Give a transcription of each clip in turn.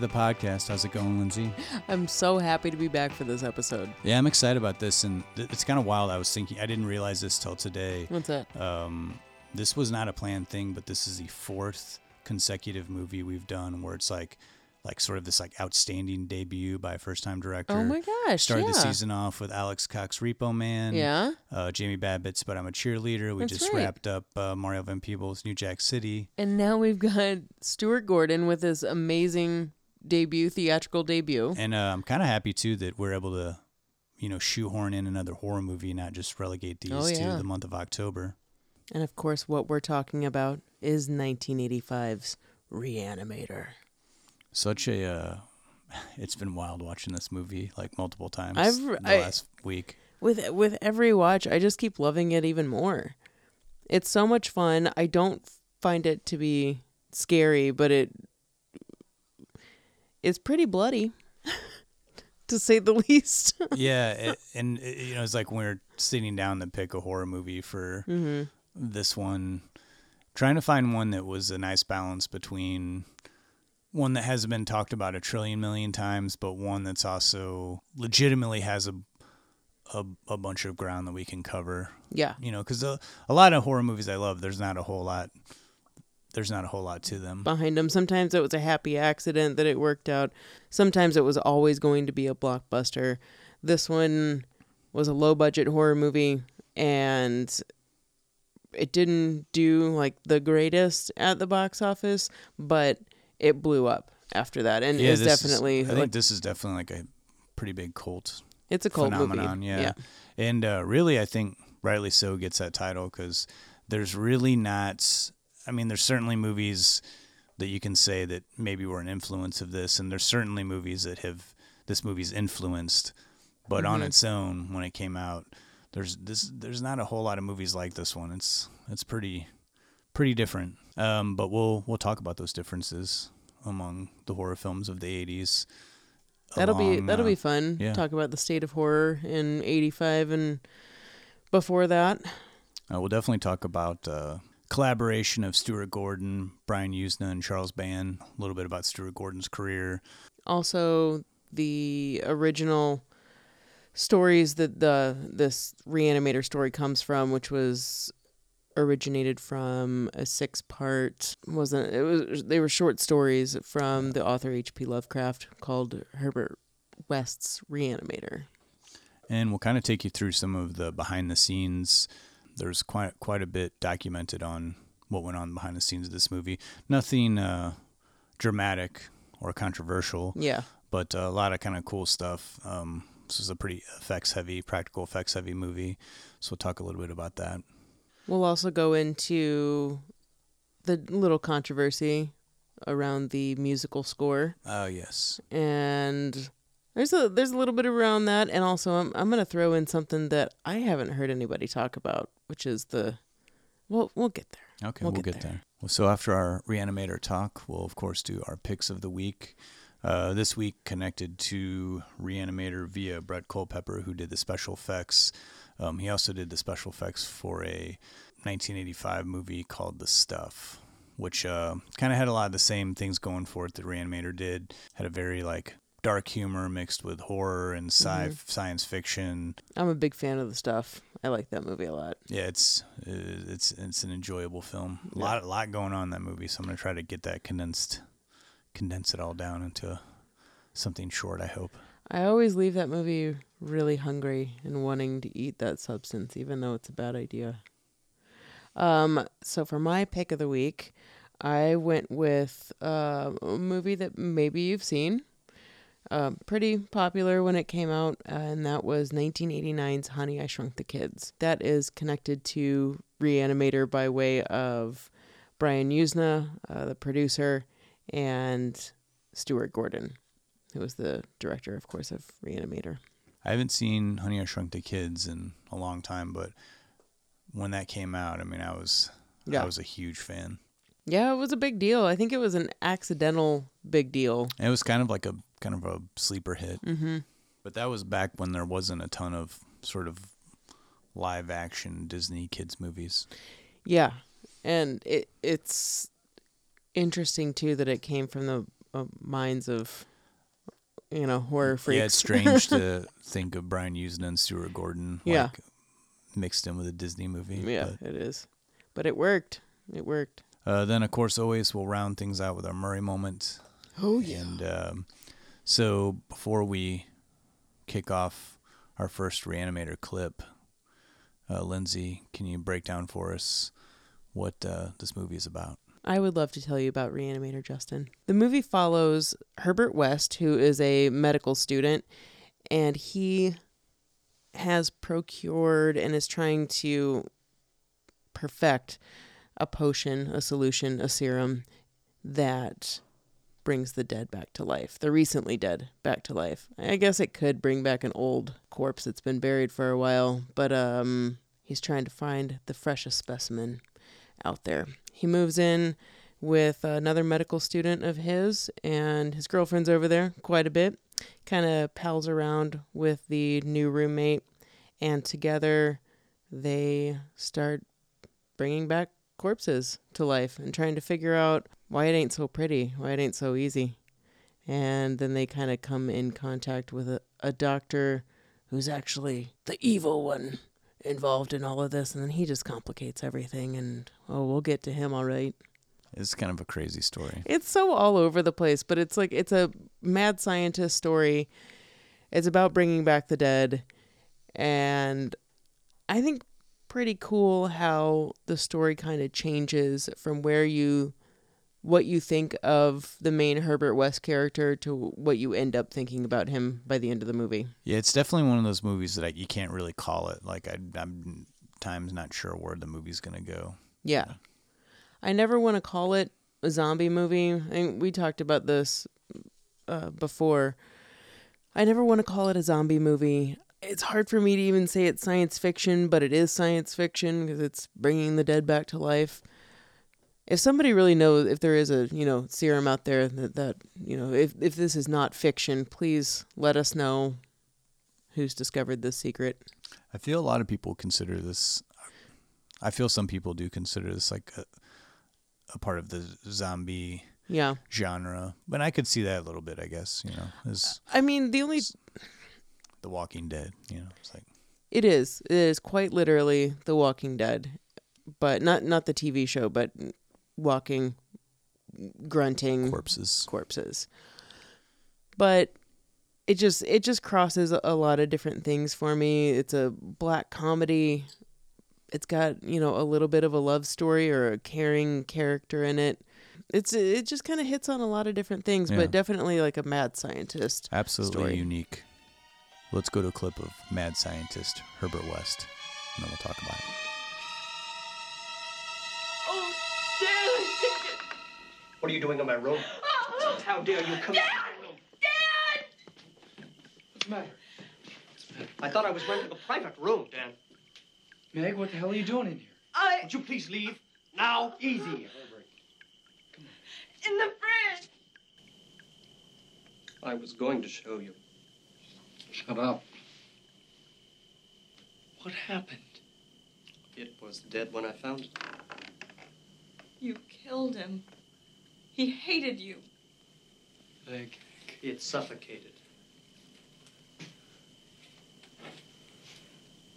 To the podcast. How's it going, Lindsay? I'm so happy to be back for this episode. Yeah, I'm excited about this, and th- it's kind of wild. I was thinking, I didn't realize this till today. What's that? Um, this was not a planned thing, but this is the fourth consecutive movie we've done where it's like, like sort of this like outstanding debut by a first-time director. Oh my gosh! Started yeah. the season off with Alex Cox, Repo Man. Yeah. Uh, Jamie Babbitt's "But I'm a Cheerleader." We That's just right. wrapped up uh, Mario Van Peebles' New Jack City. And now we've got Stuart Gordon with his amazing debut, theatrical debut. And uh, I'm kind of happy too that we're able to, you know, shoehorn in another horror movie, not just relegate these Oh, yeah. to the month of October. And of course, what we're talking about is 1985's Reanimator. Such a, uh, it's been wild watching this movie like multiple times I've- the I- last week. With with every watch, I just keep loving it even more. It's so much fun. I don't find it to be scary, but it it's pretty bloody, to say the least. yeah, it, and it, you know, it's like when we're sitting down to pick a horror movie for mm-hmm. this one, trying to find one that was a nice balance between one that hasn't been talked about a trillion million times, but one that's also legitimately has a a, a bunch of ground that we can cover. Yeah. You know, because a, a lot of horror movies I love, there's not a whole lot. There's not a whole lot to them. behind them. Sometimes it was a happy accident that it worked out. Sometimes it was always going to be a blockbuster. This one was a low budget horror movie and it didn't do like the greatest at the box office, but it blew up after that and Yeah, is this is- definitely I think like this is definitely like a pretty big cult it's a cult phenomenon. movie. Yeah. And uh, really, I think rightly so gets that title because there's really not. I mean, there's certainly movies that you can say that maybe were an influence of this, and there's certainly movies that have this movie's influenced. But on Mhm. its own, when it came out, there's this. There's not a whole lot of movies like this one. It's it's pretty pretty different. Um, but we'll we'll talk about those differences among the horror films of the 80s. That'll be that'll uh, be fun. yeah. Talk about the state of horror in 85 and before that. Uh, we'll definitely talk about uh, collaboration of Stuart Gordon, Brian Yuzna, and Charles Band. A little bit about Stuart Gordon's career. also the original stories that the this reanimator story comes from which was originated from a six part wasn't it was they were short stories from the author H.P. Lovecraft called Herbert West's Reanimator. And we'll kind of take you through some of the behind the scenes. There's quite quite a bit documented on what went on behind the scenes of this movie. Nothing uh, dramatic or controversial, Yeah. but a lot of kind of cool stuff. Um, this is a pretty effects heavy, practical effects heavy movie. So we'll talk a little bit about that. We'll also go into the little controversy around the musical score. Oh yes, and there's a there's a little bit around that and also I'm I'm going to throw in something that I haven't heard anybody talk about which is the well we'll get there. Okay, We'll we'll, get get, there. there. Well, so after our reanimator talk, we'll of course do our picks of the week. Uh, this week connected to Reanimator via Brett Culpepper, who did the special effects. Um, he also did the special effects for a 1985 movie called The Stuff, which uh, kind of had a lot of the same things going for it that Reanimator did. Had a very like dark humor mixed with horror and sci- Mm-hmm. science fiction. I'm a big fan of the stuff. I like that movie a lot. Yeah, it's uh, it's it's an enjoyable film. A Yeah. lot a lot going on in that movie, so I'm gonna try to get that condensed, condense it all down into something short. I hope. I always leave that movie really hungry and wanting to eat that substance even though it's a bad idea. Um so for my pick of the week, I went with uh, a movie that maybe you've seen. Uh, pretty popular when it came out, uh, and that was 1989's Honey, I Shrunk the Kids. That is connected to Reanimator by way of Brian Yuzna, uh, the producer, and Stuart Gordon. who was the director, of course, of Reanimator. I haven't seen Honey I Shrunk the Kids in a long time, but when that came out, I mean, I was Yeah. I was a huge fan. Yeah, it was a big deal. I think it was an accidental big deal. And it was kind of like a kind of a sleeper hit. Mm-hmm. But that was back when there wasn't a ton of sort of live action Disney kids movies. Yeah, and it it's interesting too that it came from the uh, minds of you know horror freaks. Yeah, it's strange to think of Brian Yuzna and Stuart Gordon like, Yeah. mixed in with a Disney movie. yeah, but- it is, but it worked. It worked. Uh, then, of course, always we'll round things out with our Murray moment. Oh yeah. And um, so, before we kick off our first reanimator clip, uh, Lindsay, can you break down for us what uh, this movie is about? I would love to tell you about Reanimator Justin. The movie follows Herbert West, who is a medical student, and he has procured and is trying to perfect a potion, a solution, a serum that brings the dead back to life, the recently dead back to life. I guess it could bring back an old corpse that's been buried for a while, but um he's trying to find the freshest specimen out there. He moves in with another medical student of his, and his girlfriend's over there quite a bit. Kind of pals around with the new roommate, and together they start bringing back corpses to life and trying to figure out why it ain't so pretty, why it ain't so easy. And then they kind of come in contact with a, a doctor who's actually the evil one involved in all of this, and then he just complicates everything. And oh, we'll get to him all right. It's kind of a crazy story. It's so all over the place, but it's like it's a mad scientist story. It's about bringing back the dead, and I think pretty cool how the story kind of changes from where you what you think of the main Herbert West character to what you end up thinking about him by the end of the movie. Yeah, it's definitely one of those movies that I, you can't really call it. Like, I, I'm times not sure where the movie's going to go. Yeah. I never want to call it a zombie movie. I And we talked about this uh, before. I never want to call it a zombie movie. It's hard for me to even say it's science fiction, but it is science fiction because it's bringing the dead back to life. If somebody really knows if there is a, you know, serum out there that, that you know, if, if this is not fiction, please let us know who's discovered this secret. I feel a lot of people consider this. I feel some people do consider this like a, a part of the zombie Yeah. genre, but I could see that a little bit. I guess you know, as I mean, the only The Walking Dead. You know, it's like It is. It is quite literally The Walking Dead, but not not the TV show, but walking, grunting corpses. corpses. But it just it just crosses a lot of different things for me. It's a black comedy. It's got you know a little bit of a love story or a caring character in it. It's it just kind of hits on a lot of different things, Yeah. but definitely like a mad scientist. Absolutely story. unique. Let's go to a clip of mad scientist Herbert West, and then we'll talk about it. What are you doing in my room? How dare you come Dad! in my room? Dad! What's the matter? I thought I was renting a private room, Dan. Meg, what the hell are you doing in here? I Would you please leave? Now? Easy, Herbert. in the fridge. I was going to show you. Shut up. What happened? It was dead when I found it. You killed him. He hated you. Meg. It suffocated.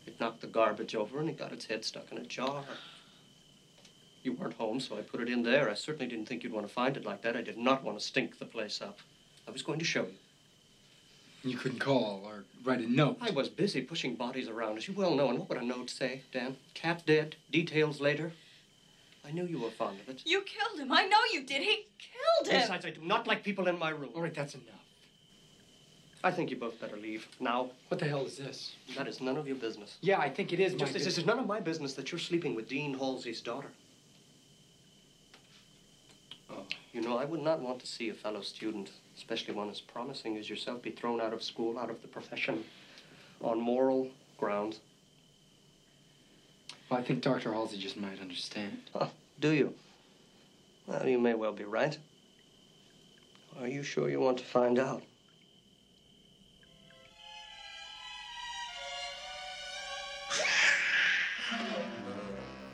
It knocked the garbage over and it got its head stuck in a jar. You weren't home, so I put it in there. I certainly didn't think you'd want to find it like that. I did not want to stink the place up. I was going to show you. You couldn't call or write a note. I was busy pushing bodies around, as you well know, and what would a note say, Dan? Cat dead, details later. I knew you were fond of it. You killed him. I know you did. He killed him. Besides, I do not like people in my room. All right, that's enough. I think you both better leave. Now, What the hell is this? that is none of your business. Yeah, I think it is Just as business. this is none of my business that you're sleeping with Dean Halsey's daughter. Oh. You know, I would not want to see a fellow student, especially one as promising as yourself, be thrown out of school, out of the profession, on moral grounds. Well, I think Dr. Halsey just might understand. Oh, do you? Well, you may well be right. Are you sure you want to find out?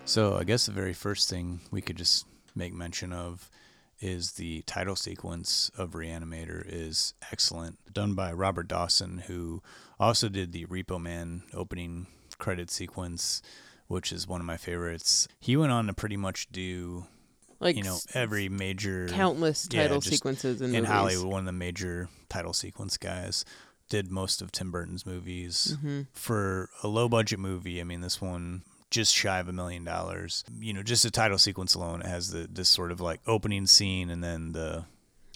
So I guess the very first thing we could just make mention of is the title sequence of Reanimator is excellent, done by Robert Dawson, who also did the Repo Man opening credit sequence, which is one of my favorites. He went on to pretty much do Like you know every major countless title just sequences in, in movies. Hollywood, one of the major title sequence guys. Did most of Tim Burton's movies Mm-hmm. for a low budget movie. I mean, this one just shy of a million dollars. You know, just the title sequence alone it has the this sort of like opening scene and then the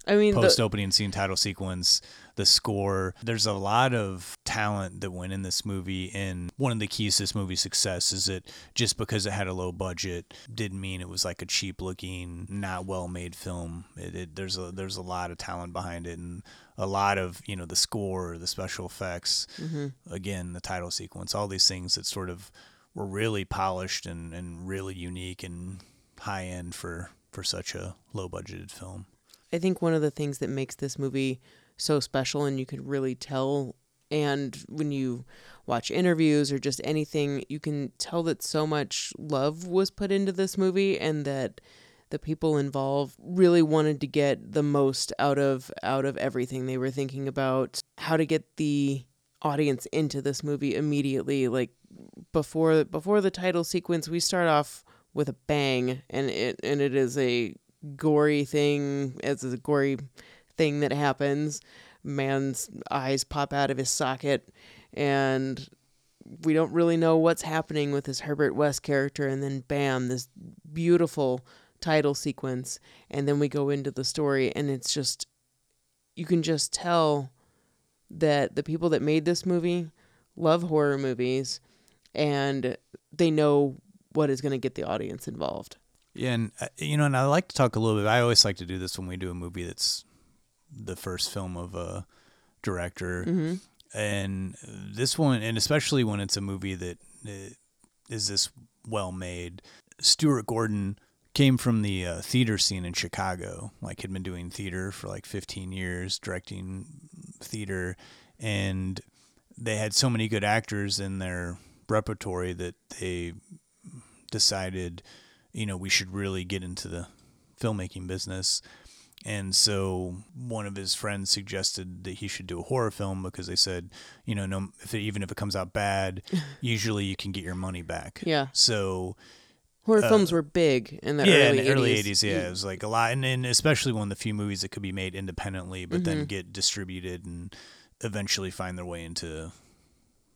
I mean, post the, opening scene title sequence, the score. There's a lot of talent that went in this movie, and one of the keys to this movie's success is that just because it had a low budget didn't mean it was like a cheap looking, not well made film. It, it, there's a there's a lot of talent behind it, and a lot of you know the score, the special effects, mm-hmm. again the title sequence, all these things that sort of were really polished and, and really unique and high end for for such a low budgeted film. I think one of the things that makes this movie so special, and you could really tell, and when you watch interviews or just anything, you can tell that so much love was put into this movie, and that the people involved really wanted to get the most out of out of everything. They were thinking about how to get the audience into this movie immediately, like before before the title sequence. We start off with a bang, and it and it is a gory thing as a gory thing that happens. Man's eyes pop out of his socket, and we don't really know what's happening with this Herbert West character. And then, bam, this beautiful title sequence. And then we go into the story, and it's just, you can just tell that the people that made this movie love horror movies and they know what is going to get the audience involved. Yeah, and uh, you know, and I like to talk a little bit. I always like to do this when we do a movie that's the first film of a director, and this one, and especially when it's a movie that uh, is this well made. Stuart Gordon came from the uh, theater scene in Chicago. Like, had been doing theater for like 15 years, directing theater, and they had so many good actors in their repertory that they decided, you know, we should really get into the filmmaking business. And so one of his friends suggested that he should do a horror film because they said, you know, no, if it, even if it comes out bad, usually you can get your money back. Yeah. So Horror films were big in the Uh, yeah, early in the early 80s. 80s, yeah, it was like a lot, and, and especially one of the few movies that could be made independently, but Mm-hmm. then get distributed and eventually find their way into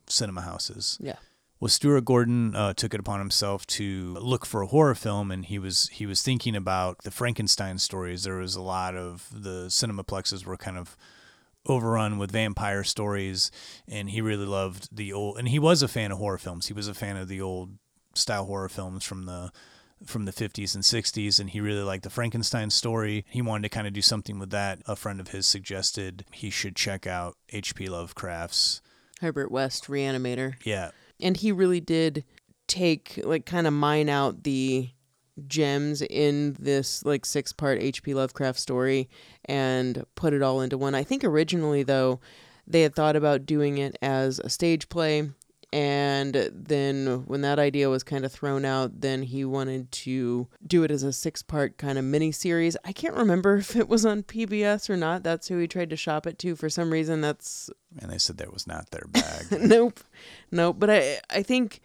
cinema houses. Yeah. Well, Stuart Gordon uh, took it upon himself to look for a horror film, and he was he was thinking about the Frankenstein stories. There was a lot of the cinemaplexes were kind of overrun with vampire stories, and he really loved the old. And he was a fan of horror films. He was a fan of the old style horror films from the from the 50s and 60s and he really liked the Frankenstein story. He wanted to kind of do something with that. A friend of his suggested he should check out H.P. Lovecraft's Herbert West, Reanimator. yeah, And he really did take, like, kind of mine out the gems in this, like, six part H.P. Lovecraft story and put it all into one. I think originally, though, they had thought about doing it as a stage play. And then when that idea was kind of thrown out, then he wanted to do it as a six part kind of mini series. I can't remember if it was on PBS or not. That's who he tried to shop it to. For some reason, that's and they said that was not their bag. nope nope but i i think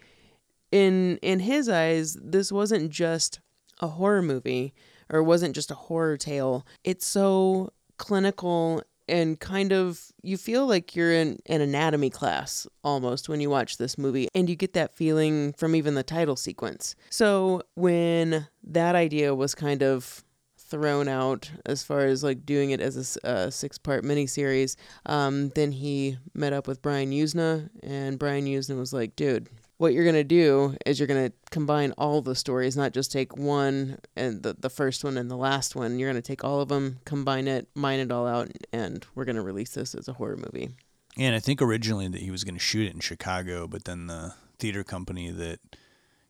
in in his eyes this wasn't just a horror movie or wasn't just a horror tale it's so clinical and kind of you feel like you're in an anatomy class almost when you watch this movie and you get that feeling from even the title sequence so when that idea was kind of thrown out as far as like doing it as a six part miniseries. Um, then he met up with Brian Yuzna, and Brian Yuzna was like, dude, what you're gonna do is you're gonna combine all the stories, not just take one and the the first one and the last one. You're gonna take all of them, combine it, mine it all out, and we're gonna release this as a horror movie. And I think originally that he was going to shoot it in Chicago, but then the theater company that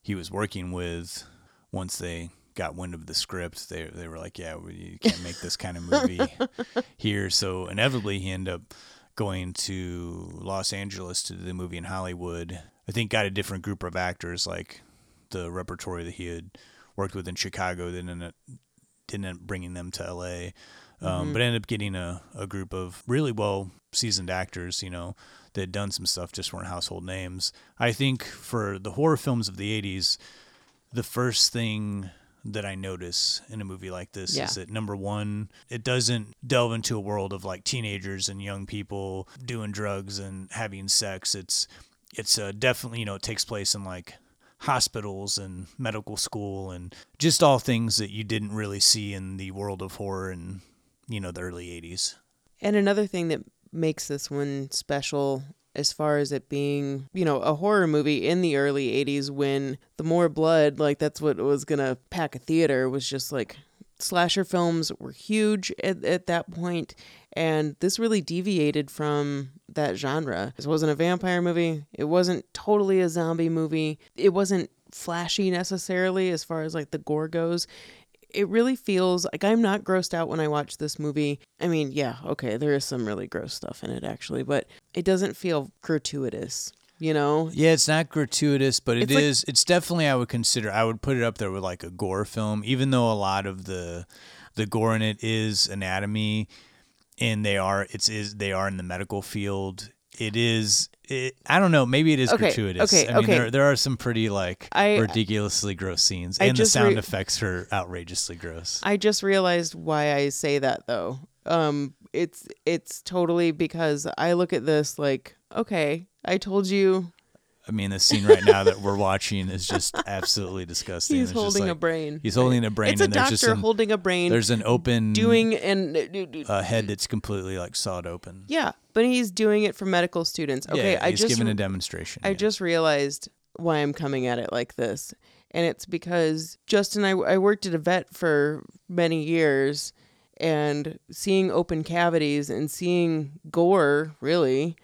he was working with, once they got wind of the script, they they were like, "Yeah, we, you can't make this kind of movie here." So inevitably, he ended up going to Los Angeles to do the movie in Hollywood. I think got a different group of actors, like the repertory that he had worked with in Chicago. Then ended up, didn't end up bringing them to L.A. Um, But ended up getting a, a group of really well seasoned actors, you know, that had done some stuff, just weren't household names. I think for the horror films of the 80s, the first thing that I notice in a movie like this Yeah. is that number one, it doesn't delve into a world of like teenagers and young people doing drugs and having sex. It's it's uh, definitely you know it takes place in like hospitals and medical school and just all things that you didn't really see in the world of horror in you know the early 80s. And another thing that makes this one special as far as it being, you know, a horror movie in the early 80s when the more blood, like that's what was going to pack a theater was just like slasher films were huge at, at that point and this really deviated from that genre. This wasn't a vampire movie. It wasn't totally a zombie movie. It wasn't flashy necessarily as far as like the gore goes it really feels like I'm not grossed out when I watch this movie. I mean, yeah, okay, there is some really gross stuff in it actually, but it doesn't feel gratuitous, you know? Yeah, it's not gratuitous, but it It's like- is. It's definitely I would consider. I would put it up there with like a gore film, even though a lot of the the gore in it is anatomy, and they are it's is they are in the medical field. It is. It, I don't know. Maybe it is Okay, gratuitous. okay, I mean, okay. there there are some pretty like I- ridiculously gross scenes, I and the sound re- effects are outrageously gross. I just realized why I say that though. Um it's it's totally because I look at this like, okay, I told you I mean, the scene right now that we're watching is just absolutely disgusting. he's It's holding a brain. He's holding a brain, It's a doctor an, holding a brain there's an open doing and uh, a head that's completely like sawed open. Yeah, but he's doing it for medical students. Okay, yeah, I he's just giving a demonstration. I yeah. just realized why I'm coming at it like this. And it's because Justin, I, I worked at a vet for many years and seeing open cavities and seeing gore really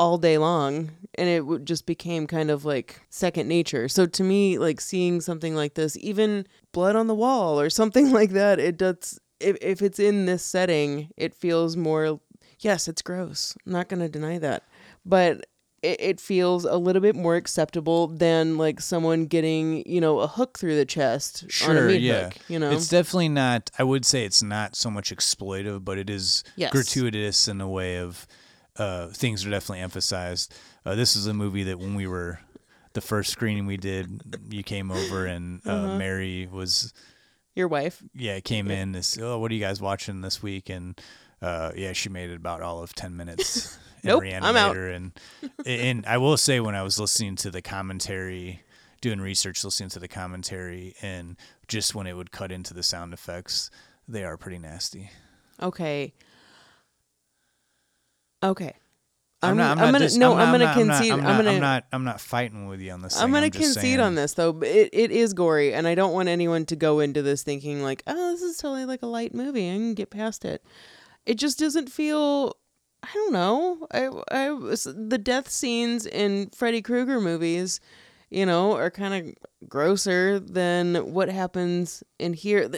all day long. And it just became kind of like second nature. So to me, like seeing something like this, even blood on the wall or something like that, it does. If, if it's in this setting, it feels more. Yes, it's gross. I'm not going to deny that. But it, it feels a little bit more acceptable than like someone getting you know a hook through the chest on a sure, meat yeah. hook you know It's definitely not. I would say it's not so much exploitive, but it is Yes. gratuitous in a way of uh, things are definitely emphasized. Uh, this is a movie that when we were the first screening we did, you came over and uh, Uh-huh. Mary was your wife yeah came in. This oh, what are you guys watching this week? And uh, yeah, she made it about all of ten minutes. in Nope, I'm out. And and I will say when I was listening to the commentary, doing research, listening to the commentary, and just when it would cut into the sound effects, they are pretty nasty. okay okay I'm, I'm, not. I'm, I'm not gonna dis- no. I'm, I'm, not- gonna concede. I'm not, gonna. I'm not. I'm not fighting with you on this. I'm gonna concede saying. on this though. But it, it is gory, and I don't want anyone to go into this thinking like, oh, this is totally like a light movie. I can get past it. It just doesn't feel. I don't know. I, I the death scenes in Freddy Krueger movies, you know, are kind of grosser than what happens in here.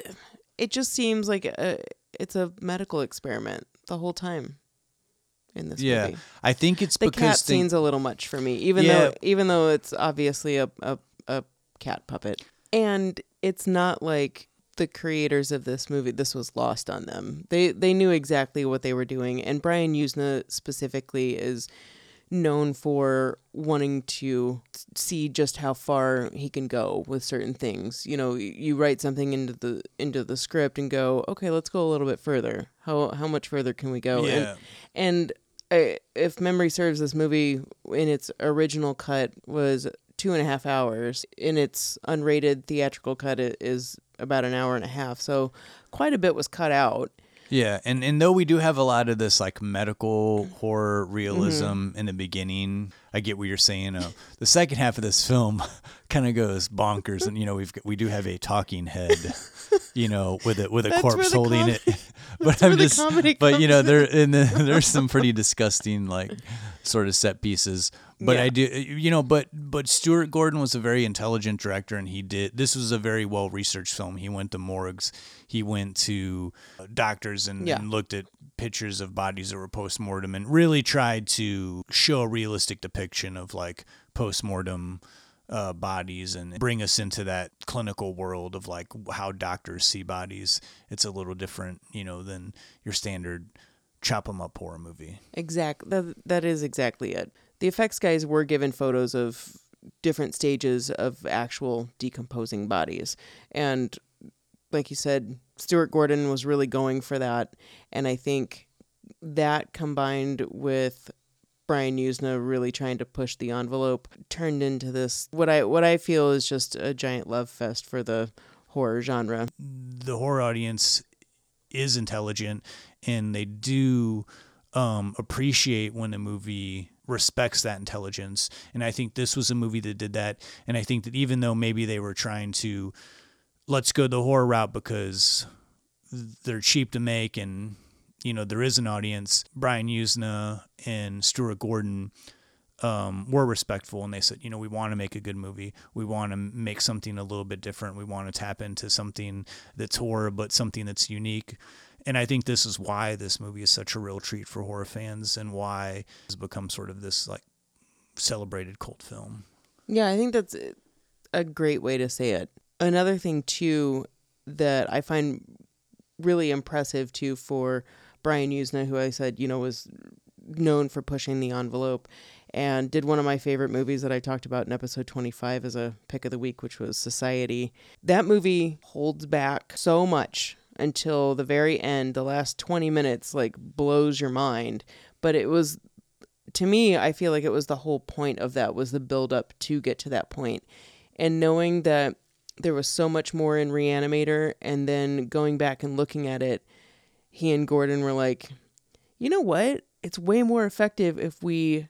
It just seems like a, it's a medical experiment the whole time in this Yeah, movie. I think it's the because cat they- scene's a little much for me even Yeah. though even though it's obviously a, a, a cat puppet. And it's not like the creators of this movie this was lost on them. They they knew exactly what they were doing. And brian yuzna specifically is known for wanting to see just how far he can go with certain things. You know you write something into the into the script and go okay let's go a little bit further. How how much further can we go? Yeah. and I, if memory serves, this movie in its original cut was two and a half hours. In its unrated theatrical cut, it is about an hour and a half. So quite a bit was cut out. Yeah, and and though we do have a lot of this like medical horror realism Mm-hmm. in the beginning, I get what you're saying. Uh, the second half of this film kind of goes bonkers, and you know we've we do have a talking head, you know, with a with a That's corpse holding com- it. but I'm just, but you know there and the, there's some pretty disgusting like sort of set pieces. But Yeah. I do, you know, but but Stuart Gordon was a very intelligent director, and he did. This was a very well researched film. He went to morgues, he went to uh, doctors, and, Yeah. and looked at pictures of bodies that were post mortem, and really tried to show a realistic depiction of like post mortem uh, bodies and bring us into that clinical world of like how doctors see bodies. It's a little different, you know, than your standard chop 'em up horror movie. Exact. That that is exactly it. The effects guys were given photos of different stages of actual decomposing bodies, and like you said, Stuart Gordon was really going for that, and I think that combined with Brian Yuzna really trying to push the envelope turned into this what I what I feel is just a giant love fest for the horror genre. the horror audience is intelligent and they do um, appreciate when a movie respects that intelligence. And I think this was a movie that did that. And I think that even though maybe they were trying to let's go the horror route because they're cheap to make and you know there is an audience. Brian Yuzna and Stuart Gordon um, were respectful and they said, you know, we want to make a good movie. We want to make something a little bit different. We want to tap into something that's horror, but something that's unique. And I think this is why this movie is such a real treat for horror fans and why it's become sort of this like celebrated cult film. Yeah, I think that's a great way to say it. Another thing too that I find really impressive too for Brian Yuzna, who I said you know was known for pushing the envelope, and did one of my favorite movies that I talked about in episode 25 as a pick of the week, which was Society. That movie holds back so much until the very end. The last 20 minutes like blows your mind, but it was to me, I feel like it was the whole point of that was the build up to get to that point. And knowing that there was so much more in Reanimator and then going back and looking at it, he and Gordon were like, "You know what? It's way more effective if we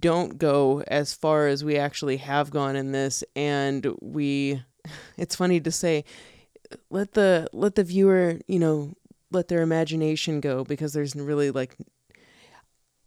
don't go as far as we actually have gone in this and we it's funny to say let the let the viewer, you know, let their imagination go because there's really like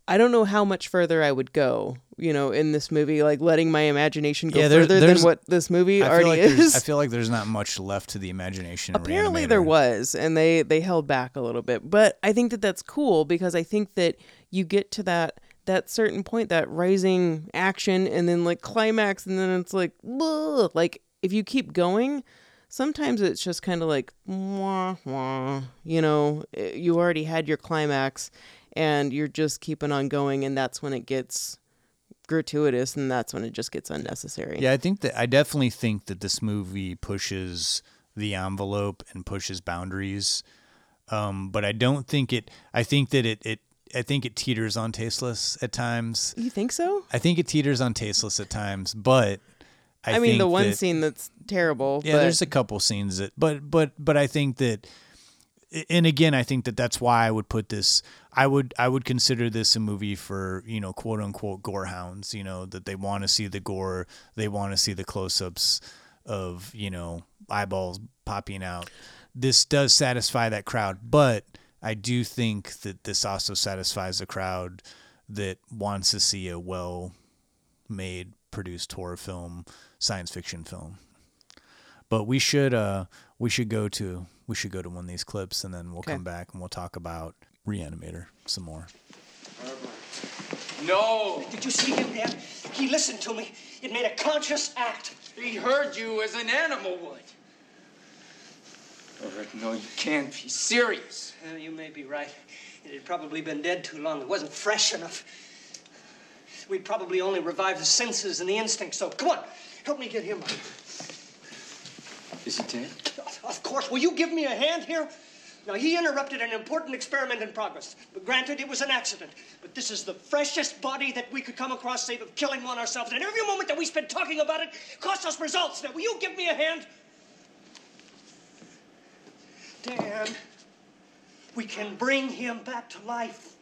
I don't know how much further I would go, you know, in this movie, like letting my imagination go Yeah, there- further than what this movie I already like is. I feel like there's not much left to the imagination. in Apparently there was, and they they held back a little bit. But I think that that's cool because I think that you get to that that certain point, that rising action, and then like climax, and then it's like, "Ugh." like if you keep going, sometimes it's just kind of like, wah, wah, you know, eh, you already had your climax, and you're just keeping on going, and that's when it gets gratuitous, and that's when it just gets unnecessary. Yeah, I think that I definitely think that this movie pushes the envelope and pushes boundaries. Um, but I don't think it. I think that it. It. I think it teeters on tasteless at times. You think so? I think it teeters on tasteless at times, but I, I, mean, the one that- scene that's terrible. Yeah, but there's a couple scenes that, but but but I think that, and again, I think that that's why I would put this. I would I would consider this a movie for you know quote unquote gore hounds. You know that they want to see the gore, they want to see the close ups of you know eyeballs popping out. This does satisfy that crowd, but I do think that this also satisfies a crowd that wants to see a well made produced horror film, science fiction film but we should uh we should go to we should go to one of these clips and then we'll Okay. come back and we'll talk about reanimator some more No! Did you see him, Dad? He listened to me. It made a conscious act. He heard you as an animal would. Ulrich, no, you can't be serious. Well, you may be right. It had probably been dead too long. It wasn't fresh enough. We'd probably only revived the senses and the instincts. So come on, help me get him. Is he dead? Of course. Will you give me a hand here? Now, he interrupted an important experiment in progress. But granted, it was an accident. But this is the freshest body that we could come across, save of killing one ourselves. And every moment that we spend talking about it costs us results. Now, will you give me a hand? Dan. we can bring him back to life.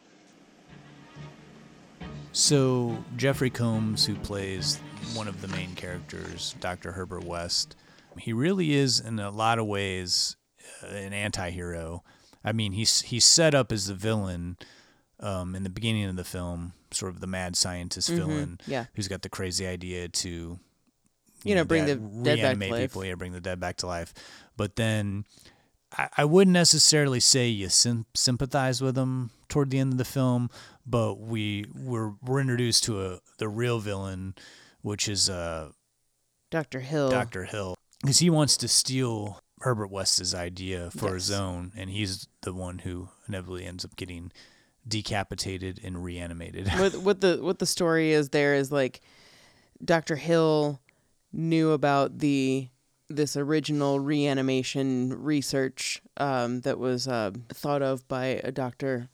So Jeffrey Combs, who plays one of the main characters, Dr. Herbert West, he really is in a lot of ways uh, an anti-hero. I mean, he's he's set up as the villain um, in the beginning of the film, sort of the mad scientist villain, yeah. who's got the crazy idea to You know, bring the dead back to life. people, yeah, bring the dead back to life. But then I, I wouldn't necessarily say you sym- sympathize with him toward the end of the film, but we we're, we're introduced to a the real villain, which is uh, Dr. Hill. Dr. Hill, because he wants to steal Herbert West's idea for his own, and he's the one who inevitably ends up getting decapitated and reanimated. what what the what the story is there is like Dr. Hill knew about the this original reanimation research um, that was uh, thought of by a Dr.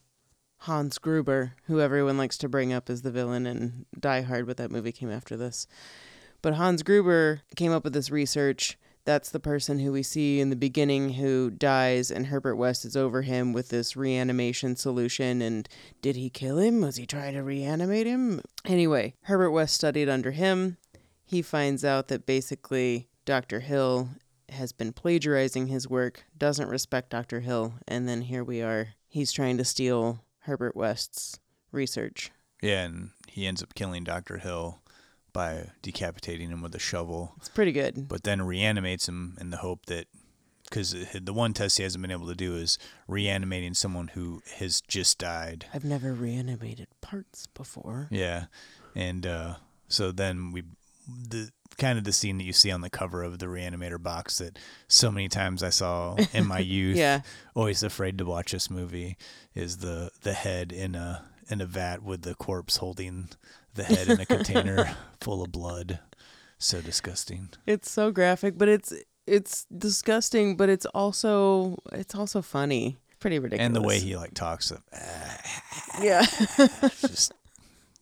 Hans Gruber, who everyone likes to bring up as the villain in Die Hard, but that movie came after this. But Hans Gruber came up with this research. That's the person who we see in the beginning who dies, and Herbert West is over him with this reanimation solution. And did he kill him? Was he trying to reanimate him? Anyway, Herbert West studied under him. He finds out that basically Dr. Hill has been plagiarizing his work, doesn't respect Dr. Hill, and then here we are. He's trying to steal Herbert West's research. yeah, and he ends up killing Dr. Hill by decapitating him with a shovel. It's pretty good. but then reanimates him in the hope that because the one test he hasn't been able to do is reanimating someone who has just died. I've never reanimated parts before. Yeah, and uh, so then we the kind of the scene that you see on the cover of the reanimator box that so many times I saw in my youth. Yeah. always afraid to watch this movie is the the head in a in a vat with the corpse holding the head in a container full of blood. So disgusting. It's so graphic, but it's it's disgusting, but it's also it's also funny. Pretty ridiculous. And the way he like talks, uh, Yeah. just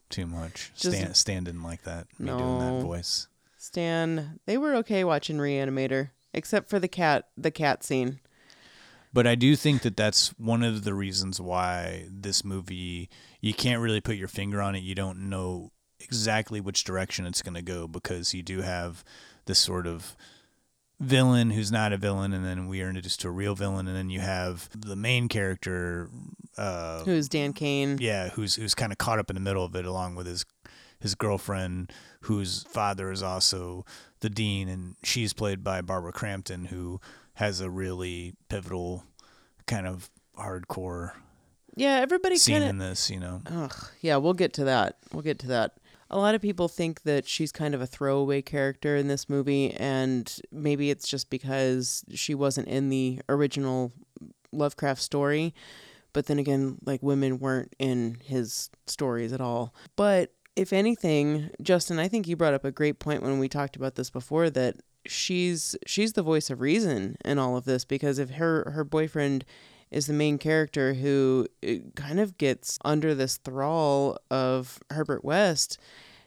too much. Just- Stand, standing like that, me doing that No. voice. Stan, they were okay watching Reanimator, except for the cat the cat scene. But I do think that that's one of the reasons why this movie you can't really put your finger on it. You don't know exactly which direction it's going to go because you do have this sort of villain who's not a villain, and then we are introduced to a real villain, and then you have the main character. Uh, Who's Dan Cain? yeah, who's who's kind of caught up in the middle of it, along with his his girlfriend, whose father is also the dean, and she's played by Barbara Crampton, who has a really pivotal kind of hardcore Yeah, everybody scene kind in this. You know, Ugh, yeah, we'll get to that. We'll get to that. A lot of people think that she's kind of a throwaway character in this movie, and maybe it's just because she wasn't in the original Lovecraft story. But then again, like women weren't in his stories at all. But if anything, Justin, I think you brought up a great point when we talked about this before that she's she's the voice of reason in all of this because if her her boyfriend is the main character who uh, kind of gets under this thrall of Herbert West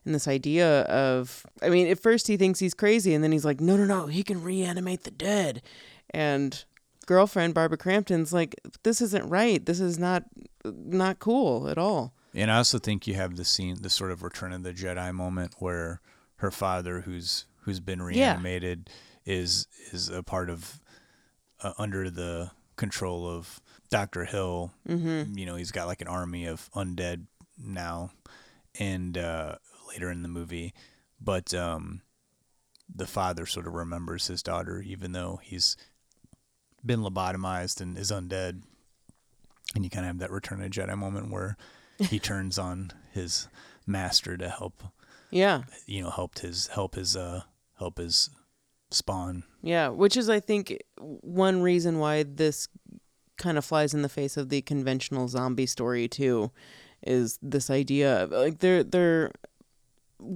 and this idea of I mean at first he thinks he's crazy and then he's like no no no he can reanimate the dead. And girlfriend Barbara Crampton's like this isn't right. This is not not cool at all and I also think you have the scene, the sort of Return of the Jedi moment where her father, who's who's been reanimated, is is a part of uh, under the control of Doctor Hill. Mm-hmm. You know, he's got like an army of undead now, and uh, later in the movie, but um, the father sort of remembers his daughter, even though he's been lobotomized and is undead. And you kind of have that Return of the Jedi moment where he turns on his master to help, yeah you know, helped his help his uh help his spawn. Yeah, which is I think one reason why this kind of flies in the face of the conventional zombie story too is this idea of like they're they're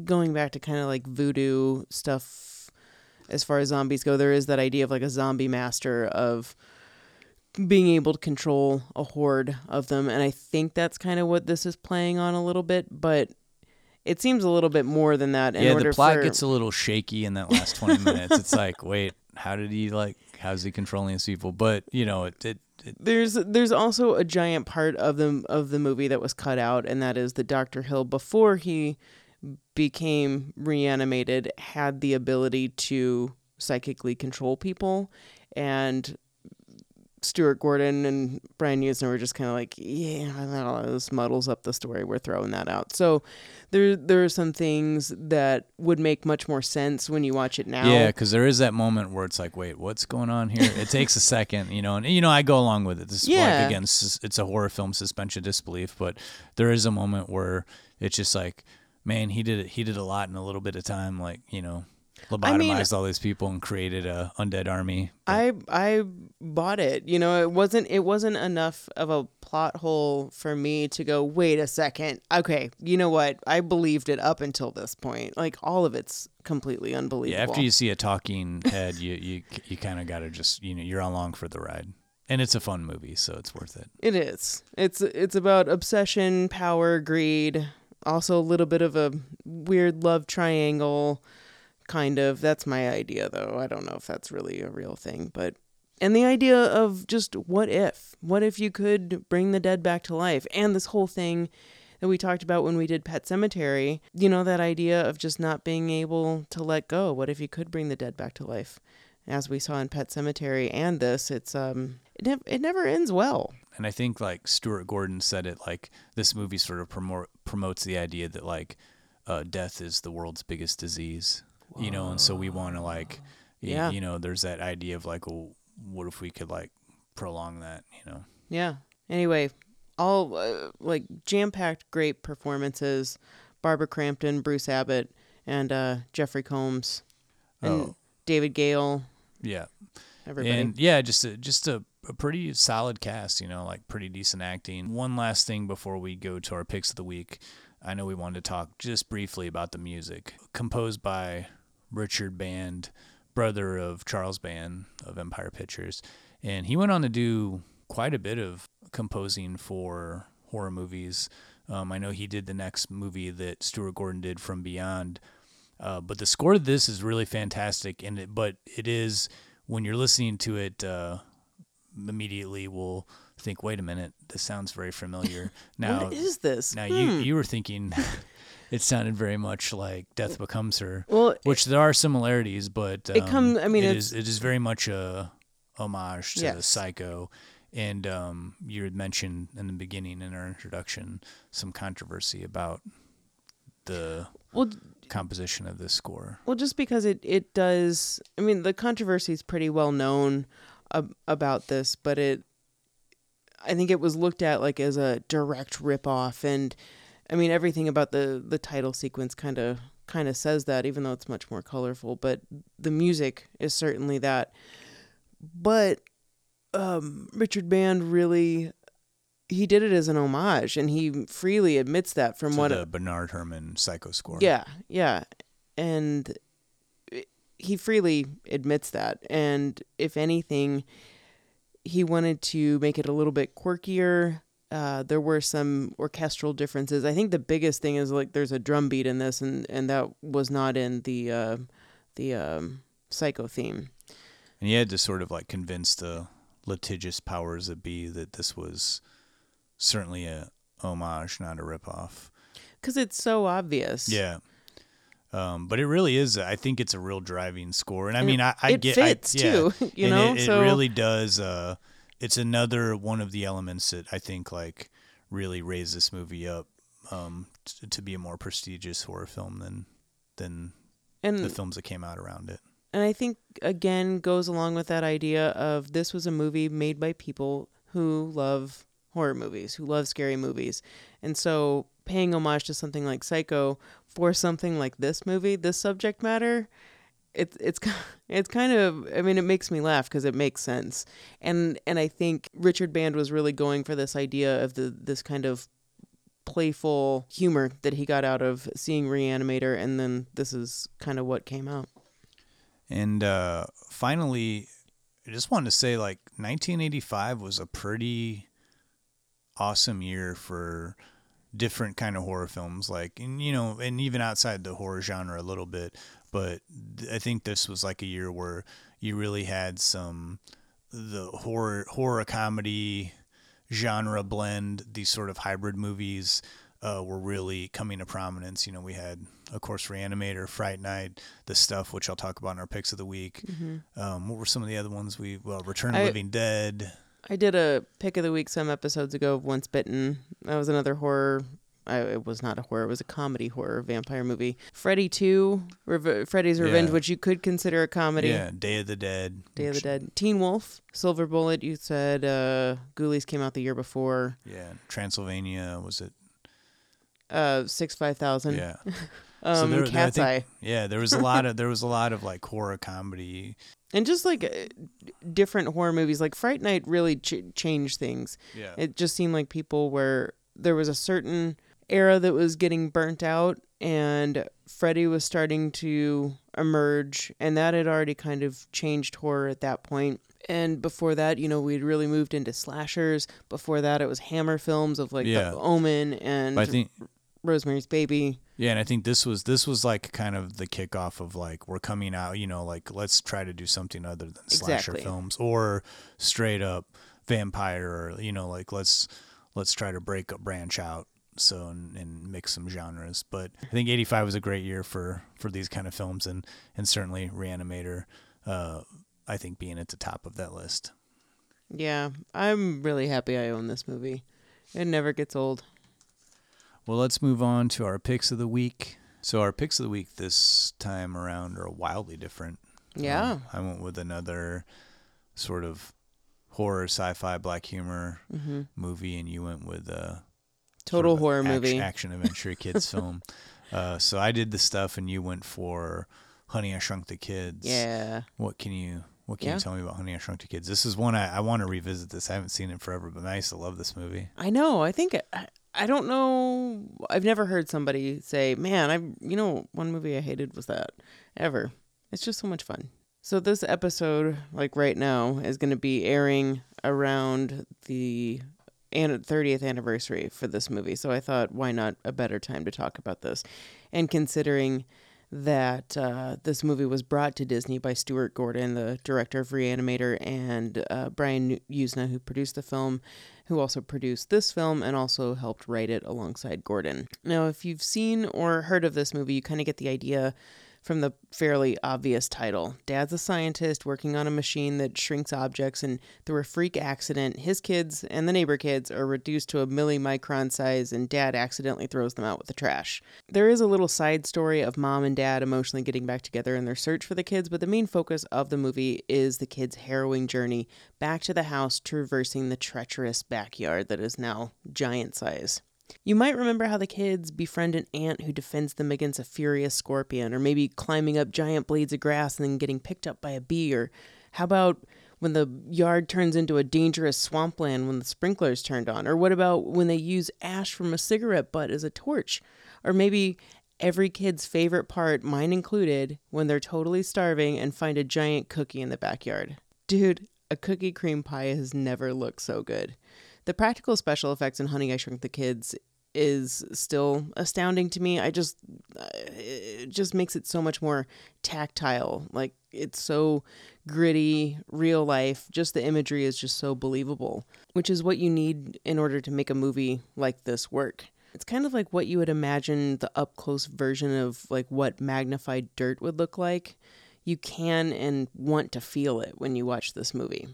going back to kind of like voodoo stuff as far as zombies go there is that idea of like a zombie master of being able to control a horde of them and I think that's kind of what this is playing on a little bit but it seems a little bit more than that in yeah, the plot for gets a little shaky in that last 20 minutes. It's like, wait, how did he like how's he controlling his people? But, you know, it, it it There's there's also a giant part of the of the movie that was cut out, and that is that Doctor Hill, before he became reanimated, had the ability to psychically control people, and Stuart Gordon and Brian Yuzna were just kind of like, yeah, no, this muddles up the story. We're throwing that out. So there there are some things that would make much more sense when you watch it now. Yeah, because there is that moment where it's like, wait, what's going on here? It takes a second, you know, and you know, I go along with it. This is Yeah. like again, it's a horror film suspension disbelief, but there is a moment where it's just like, man, he did it. He did a lot in a little bit of time, like you know, lobotomized all these people and created a undead army. I I bought it. You know, it wasn't it wasn't enough of a plot hole for me to go, wait a second. Okay, you know what? I believed it up until this point. Like all of it's completely unbelievable." Yeah, after you see a talking head, you you you kind of got to just you know you're along for the ride, and it's a fun movie, so it's worth it. It is. It's it's about obsession, power, greed, also a little bit of a weird love triangle kind of. That's my idea though. I don't know if that's really a real thing, but and the idea of just what if? What if you could bring the dead back to life? And this whole thing that we talked about when we did Pet Sematary, you know that idea of just not being able to let go. What if you could bring the dead back to life? As we saw in Pet Sematary and this, it's um it, nev- it never ends well. and I think like Stuart Gordon said it like this movie sort of promote, promotes the idea that like uh, death is the world's biggest disease, you know, and so we want to like, Yeah. you know, there's that idea of like, well, what if we could like prolong that, you know? Yeah. Anyway, all uh, like jam-packed great performances. Barbara Crampton, Bruce Abbott, and uh, Jeffrey Combs, and Oh. David Gale. Yeah, Everybody. and yeah, just a, just a, a pretty solid cast, you know, like pretty decent acting. One last thing before we go to our picks of the week, I know we wanted to talk just briefly about the music, composed by Richard Band, brother of Charles Band of Empire Pictures, and he went on to do quite a bit of composing for horror movies. Um, I know he did the next movie that Stuart Gordon did, From Beyond. Uh, but the score to this is really fantastic, and it, but it is when you're listening to it, uh, immediately will think, "Wait a minute, this sounds very familiar." Now, what is this? now Hmm. you you were thinking it sounded very much like Death Becomes Her, Well, which there are similarities, but um, It come- I mean, it is, it is very much a homage to Yes. Psycho. And um, you had mentioned in the beginning in our introduction some controversy about the well, composition of this score. well, just because it it does. I mean, the controversy is pretty well known ab- about this, but it. I think it was looked at like as a direct ripoff, and I mean everything about the the title sequence kind of kind of says that, even though it's much more colorful. But the music is certainly that. But um, Richard Band really he did it as an homage, and he freely admits that from to what the Bernard Herrmann Psycho score. yeah, yeah. And he freely admits that. And if anything, he wanted to make it a little bit quirkier. Uh, there were some orchestral differences. I think the biggest thing is like there's a drum beat in this, and, and that was not in the uh, the um, psycho theme. and he had to sort of like convince the litigious powers that be that this was certainly a homage, not a ripoff. Because it's so obvious. Yeah. Um, but it really is. I think it's a real driving score, and I And mean, I, I it get fits, I, yeah. too, you know? it, it So- really does. Uh, it's another one of the elements that I think like really raise this movie up um, t- to be a more prestigious horror film than than And the films that came out around it. and I think again goes along with that idea of this was a movie made by people who love horror movies, who love scary movies. And so paying homage to something like Psycho for something like this movie, this subject matter, it's it's it's kind of I mean it makes me laugh because it makes sense. And and I think Richard Band was really going for this idea of the this kind of playful humor that he got out of seeing Reanimator and then this is kind of what came out. And uh, finally, I just wanted to say like 1985 was a pretty awesome year for different kind of horror films like and you know and even outside the horror genre a little bit but th- i think this was like a year where you really had some the horror horror comedy genre blend, these sort of hybrid movies uh, were really coming to prominence. You know, we had, of course, Reanimator, Fright Night, the stuff which I'll talk about in our picks of the week. Um, what were some of the other ones? We well, Return of I- Living Dead. I did a pick of the week some episodes ago of Once Bitten. That was another horror. I, it was not a horror. It was a comedy horror vampire movie. Freddy Two, Rev- Freddy's Revenge, Yeah. which you could consider a comedy. Yeah, Day of the Dead. Day of the Dead. Teen Wolf, Silver Bullet. You said uh, Ghoulies came out the year before. Yeah, Transylvania was it? Uh, Six Five Thousand. Yeah. Um, there- there- I Cat's think- Eye. Yeah, there was a lot of there was a lot of like horror comedy. and just like uh, different horror movies like fright night really ch- changed things Yeah. it just seemed like people were there was a certain era that was getting burnt out and freddy was starting to emerge and that had already kind of changed horror at that point. and before that you know we'd really moved into slashers before that it was hammer films of like Yeah. the omen and But I think rosemary's baby Yeah, and I think this was this was like kind of the kickoff of like we're coming out, you know, like let's try to do something other than slasher Exactly. films or straight up vampire or you know, like let's let's try to break a branch out so and, and mix some genres. But I think 85 was a great year for for these kind of films and and certainly Reanimator uh I think being at the top of that list. yeah i'm really happy i own this movie it never gets old Well, let's move on to our picks of the week. So our picks of the week this time around are wildly different. yeah Um, I went with another sort of horror, sci-fi, black humor hmm movie, and you went with a total sort of horror action, movie action adventure kids film. Uh, so I did the stuff, and you went for Honey, I Shrunk the Kids. yeah What can you What can Yeah. you tell me about Honey, I Shrunk the Kids? This is one I, I want to revisit. This I haven't seen it forever, but I used to love this movie. I know. I think I, I don't know. I've never heard somebody say, "Man, I you know one movie I hated was that." Ever. It's just so much fun. So this episode, like right now, is going to be airing around the an- 30th anniversary for this movie. So I thought, why not a better time to talk about this? And considering that uh, this movie was brought to Disney by Stuart Gordon, the director of Reanimator, and uh, Brian Yuzna, who produced the film, who also produced this film and also helped write it alongside Gordon. Now, if you've seen or heard of this movie, you kind of get the idea from the fairly obvious title. Dad's a scientist working on a machine that shrinks objects, and through a freak accident, his kids and the neighbor kids are reduced to a millimicron size, and dad accidentally throws them out with the trash. There is a little side story of mom and dad emotionally getting back together in their search for the kids, but the main focus of the movie is the kids' harrowing journey back to the house, traversing the treacherous backyard that is now giant size. You might remember how the kids befriend an ant who defends them against a furious scorpion, or maybe climbing up giant blades of grass and then getting picked up by a bee, or how about when the yard turns into a dangerous swampland when the sprinklers turned on, or what about when they use ash from a cigarette butt as a torch, or maybe every kid's favorite part, mine included, when they're totally starving and find a giant cookie in the backyard. Dude, a cookie cream pie has never looked so good. The practical special effects in Honey, I Shrunk the Kids is still astounding to me. I just, uh, it just makes it so much more tactile. Like, it's so gritty, real life. Just the imagery is just so believable, which is what you need in order to make a movie like this work. It's kind of like what you would imagine the up close version of like what magnified dirt would look like. You can and want to feel it when you watch this movie.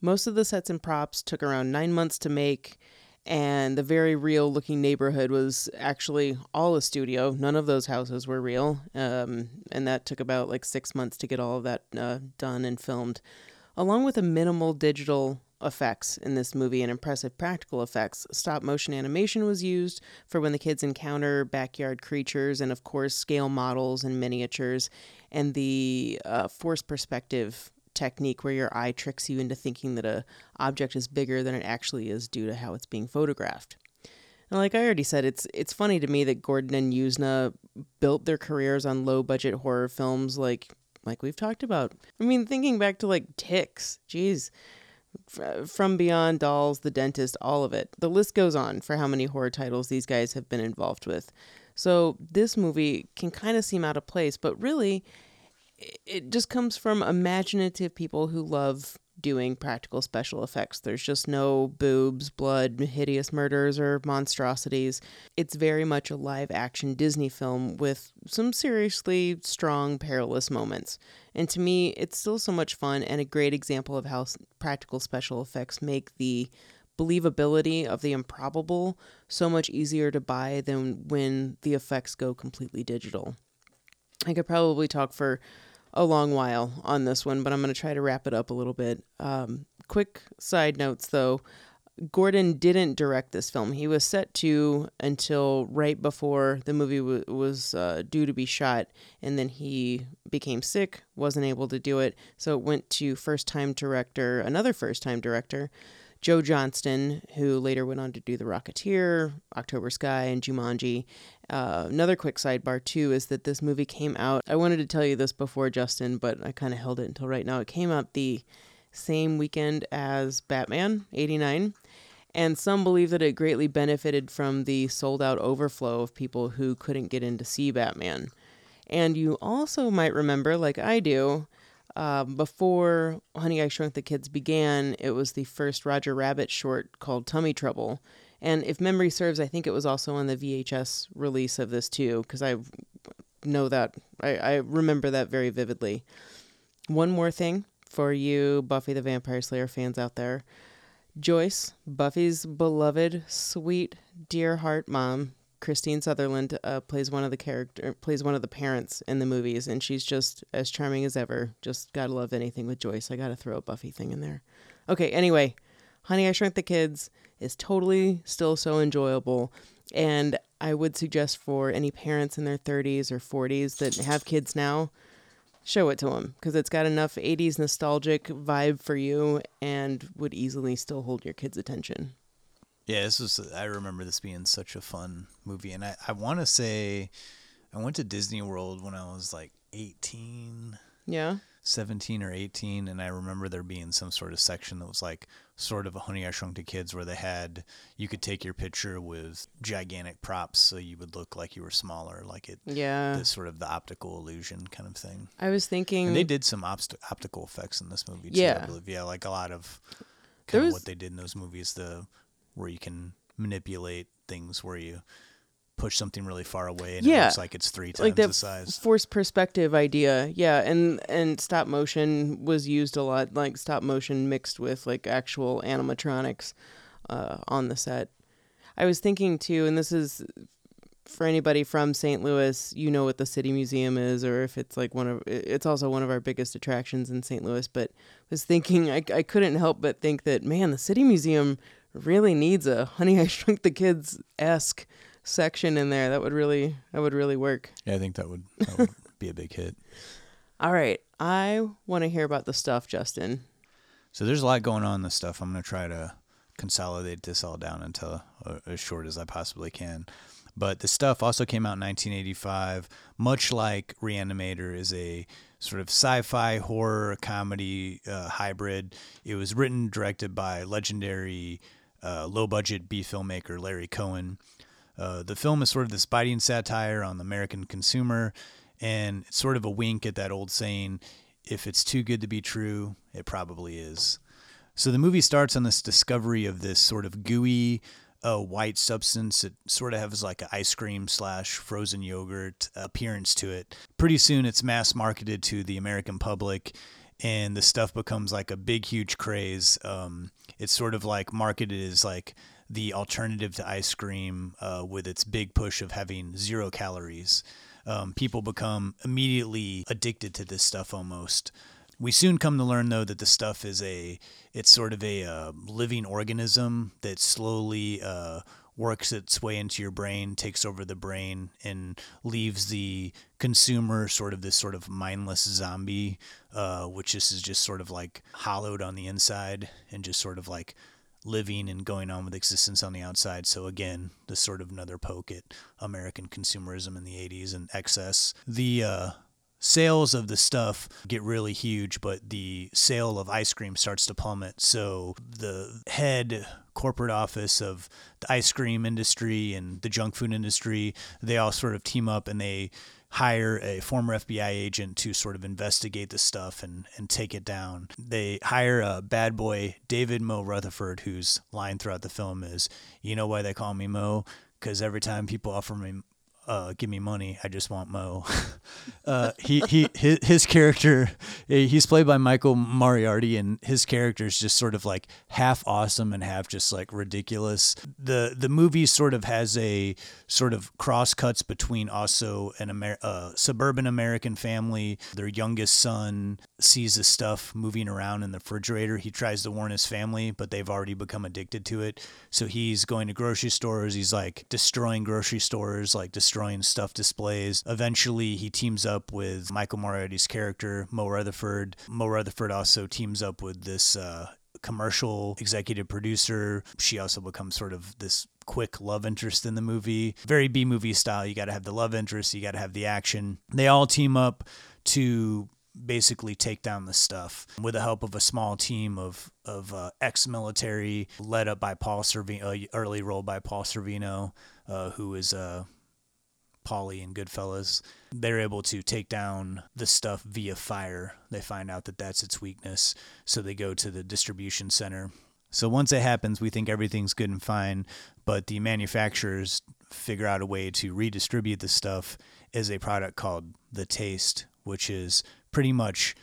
Most of the sets and props took around nine months to make, and the very real looking neighborhood was actually all a studio. None of those houses were real, um, and that took about like six months to get all of that uh, done and filmed, along with a minimal digital effects in this movie and impressive practical effects. Stop motion animation was used for when the kids encounter backyard creatures, and of course, scale models and miniatures, and the uh, force perspective technique where your eye tricks you into thinking that a object is bigger than it actually is due to how it's being photographed. And like I already said, it's it's funny to me that Gordon and Yuzna built their careers on low budget horror films like like we've talked about. I mean, thinking back to like Ticks, geez, F- From Beyond, Dolls, The Dentist, all of it. The list goes on for how many horror titles these guys have been involved with. So this movie can kind of seem out of place, but really, it just comes from imaginative people who love doing practical special effects. There's just no boobs, blood, hideous murders, or monstrosities. It's very much a live action Disney film with some seriously strong, perilous moments. And to me, it's still so much fun and a great example of how practical special effects make the believability of the improbable so much easier to buy than when the effects go completely digital. I could probably talk for a long while on this one, but I'm going to try to wrap it up a little bit. Um, quick side notes though Gordon didn't direct this film. He was set to until right before the movie w- was uh, due to be shot, and then he became sick, wasn't able to do it. So it went to first time director, another first time director, Joe Johnston, who later went on to do The Rocketeer, October Sky, and Jumanji. Uh, another quick sidebar, too, is that this movie came out. I wanted to tell you this before, Justin, but I kind of held it until right now. It came out the same weekend as Batman 89. And some believe that it greatly benefited from the sold out overflow of people who couldn't get in to see Batman. And you also might remember, like I do, um, before Honey, I Shrunk the Kids began, it was the first Roger Rabbit short called Tummy Trouble. And if memory serves, I think it was also on the VHS release of this too, because I know that, I, I remember that very vividly. One more thing for you Buffy the Vampire Slayer fans out there. Joyce, Buffy's beloved, sweet, dear heart mom, Kristine Sutherland uh, plays one of the character plays one of the parents in the movies, and she's just as charming as ever. Just gotta love anything with Joyce. I gotta throw a Buffy thing in there. Okay, anyway, Honey I Shrunk the Kids is totally still so enjoyable, and I would suggest for any parents in their 30s or 40s that have kids now, show it to them because it's got enough 80s nostalgic vibe for you and would easily still hold your kids' attention. Yeah, this was. I remember this being such a fun movie, and I I want to say, I went to Disney World when I was like eighteen. Yeah. 17 or 18 and I remember there being some sort of section that was like sort of a Honey I Shrunk the Kids where they had you could take your picture with gigantic props so you would look like you were smaller like it Yeah. the sort of the optical illusion kind of thing. I was thinking And they did some obst- optical effects in this movie too, Yeah. I believe. Yeah, like a lot of kind was- of what they did in those movies, the where you can manipulate things where you push something really far away and it Yeah. looks like it's three times like the size. forced perspective idea yeah and and stop motion was used a lot like stop motion mixed with like actual animatronics uh, on the set i was thinking too and this is for anybody from st louis you know what the city museum is or if it's like one of it's also one of our biggest attractions in st louis but was thinking i, I couldn't help but think that man the city museum really needs a honey i shrunk the kids esque section in there that would really that would really work yeah, I think that would, that would be a big hit. all right i want to hear about the stuff justin So there's a lot going on in this stuff. I'm going to try to consolidate this all down into uh, as short as I possibly can. But the stuff also came out in 1985, much like Reanimator is a sort of sci-fi horror comedy uh, hybrid. It was written directed by legendary uh, low-budget B filmmaker Larry Cohen. Uh, the film is sort of this biting satire on the American consumer, and it's sort of a wink at that old saying, if it's too good to be true, it probably is. So the movie starts on this discovery of this sort of gooey uh, white substance. It sort of has like an ice cream slash frozen yogurt appearance to it. Pretty soon it's mass marketed to the American public and the stuff becomes like a big, huge craze. Um, it's sort of like marketed as like the alternative to ice cream uh, with its big push of having zero calories. Um, people become immediately addicted to this stuff almost. We soon come to learn, though, that the stuff is a, it's sort of a uh, living organism that slowly uh, works its way into your brain, takes over the brain, and leaves the consumer sort of this sort of mindless zombie, uh, which is just sort of like hollowed on the inside and just sort of like living and going on with existence on the outside. So again, this sort of another poke at American consumerism in the 80s and excess. The uh, sales of the stuff get really huge, but the sale of ice cream starts to plummet. So the head corporate office of the ice cream industry and the junk food industry, they all sort of team up and they hire a former FBI agent to sort of investigate the stuff and, and take it down. They hire a bad boy, David Mo Rutherford, whose line throughout the film is, You know why they call me Mo? Because every time people offer me uh, give me money. I just want Mo. uh, he he his, his character he's played by Michael Moriarty, and his character is just sort of like half awesome and half just like ridiculous. the The movie sort of has a sort of cross cuts between also an Amer- uh, suburban American family. Their youngest son sees the stuff moving around in the refrigerator. He tries to warn his family, but they've already become addicted to it. So he's going to grocery stores. He's like destroying grocery stores, like destroying destroying stuff displays. Eventually, he teams up with Michael Moriarty's character, Mo Rutherford. Mo Rutherford also teams up with this uh, commercial executive producer. She also becomes sort of this quick love interest in the movie. Very B movie style. You got to have the love interest, you got to have the action. They all team up to basically take down the stuff with the help of a small team of of uh, ex-military led up by Paul Sorvino, uh, early role by Paul Sorvino, uh, who is a Paulie and Goodfellas, they're able to take down the stuff via fire. They find out that that's its weakness, so they go to the distribution center. So once it happens, we think everything's good and fine, but the manufacturers figure out a way to redistribute the stuff as a product called the Taste, which is pretty much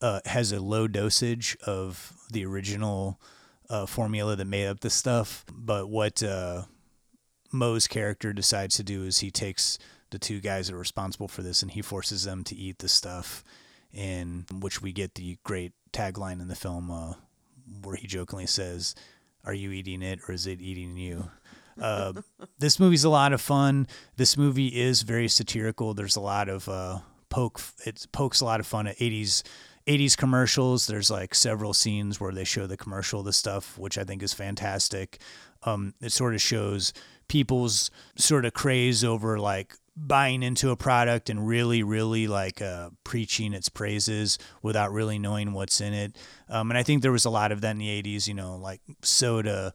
uh, has a low dosage of the original uh, formula that made up the stuff. But what uh, Mo's character decides to do is he takes the two guys that are responsible for this and he forces them to eat the stuff, in which we get the great tagline in the film uh, where he jokingly says, Are you eating it or is it eating you? Uh, this movie's a lot of fun. This movie is very satirical. There's a lot of uh, poke. It pokes a lot of fun at 80s 80s commercials. There's like several scenes where they show the commercial, the stuff, which I think is fantastic. Um, it sort of shows people's sort of craze over like buying into a product and really, really like uh, preaching its praises without really knowing what's in it. Um, and I think there was a lot of that in the 80s, you know, like soda,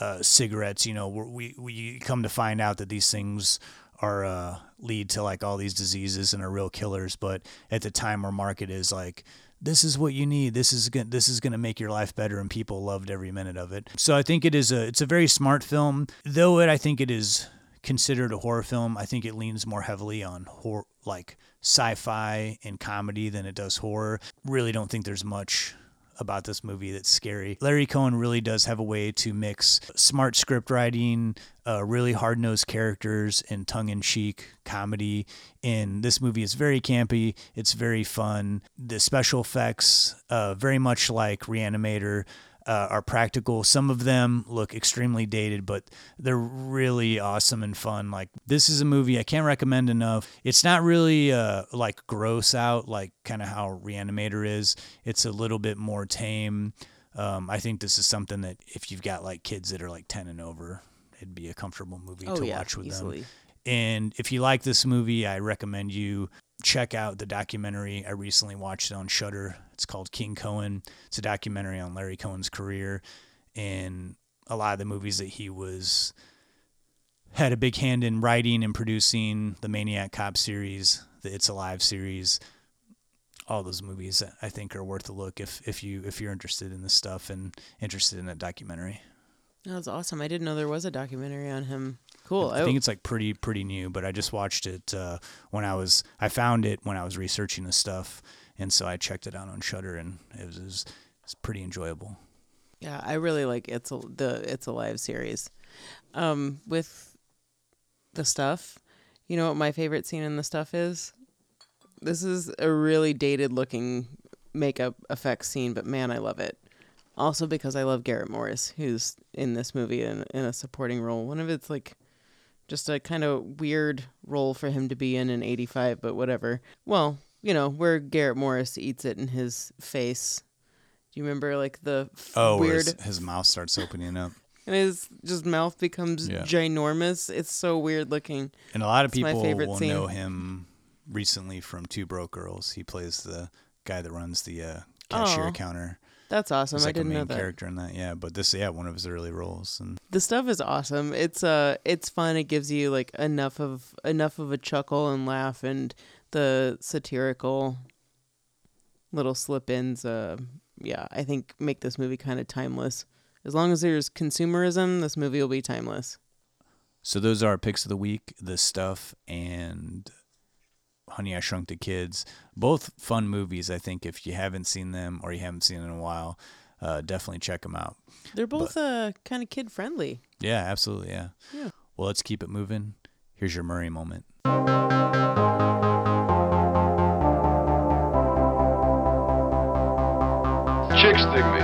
uh, cigarettes, you know, we, we come to find out that these things are uh, lead to like all these diseases and are real killers. But at the time, our market is like, this is what you need. This is gonna, this is going to make your life better, and people loved every minute of it. So I think it is a it's a very smart film, though it I think it is considered a horror film. I think it leans more heavily on horror, like sci-fi and comedy than it does horror. Really, don't think there's much about this movie that's scary. Larry Cohen really does have a way to mix smart script writing, uh, really hard nosed characters, and tongue in cheek comedy. In this movie, it's very campy, it's very fun. The special effects, uh, very much like Reanimator uh, are practical. Some of them look extremely dated, but they're really awesome and fun. Like this is a movie I can't recommend enough. It's not really uh, like gross out, like kind of how Reanimator is. It's a little bit more tame. Um, I think this is something that if you've got like kids that are like ten and over, it'd be a comfortable movie oh, to yeah, watch with easily. them. And if you like this movie, I recommend you check out the documentary. I recently watched on Shudder. It's called King Cohen. It's a documentary on Larry Cohen's career and a lot of the movies that he was had a big hand in writing and producing the Maniac Cop series, the It's Alive series. All those movies I think are worth a look if if you if you're interested in this stuff and interested in that documentary. That was awesome. I didn't know there was a documentary on him. Cool. I think it's like pretty pretty new, but I just watched it uh, when I was I found it when I was researching this stuff, and so I checked it out on Shudder, and it was, it was it's pretty enjoyable. Yeah, I really like it's a, the it's alive series. Um, with the stuff, you know what my favorite scene in the stuff is? This is a really dated looking makeup effects scene, but man, I love it. Also because I love Garrett Morris, who's in this movie in, in a supporting role. One of it's like just a kind of weird role for him to be in in 85, but whatever. Well, you know, where Garrett Morris eats it in his face. Do you remember like the f- Oh, weird his, his mouth starts opening up, and his just mouth becomes Yeah. ginormous? It's so weird looking. and a lot of It's people will scene. know him recently from Two Broke Girls. He plays the guy that runs the uh, cashier Oh. counter. That's awesome. He's I like a didn't main know that. character in that. Yeah, but this yeah one of his early roles and The stuff is awesome. It's uh it's fun. It gives you like enough of enough of a chuckle and laugh and the satirical little slip-ins uh yeah, I think make this movie kind of timeless. As long as there's consumerism, this movie will be timeless. So those are our picks of the week, The Stuff and Honey I Shrunk the Kids. Both fun movies, I think if you haven't seen them or you haven't seen them in a while, uh, definitely check them out. They're both uh kind of kid friendly. Yeah, absolutely, yeah. Yeah. Well, let's keep it moving. Here's your Murray moment. Chicks dig me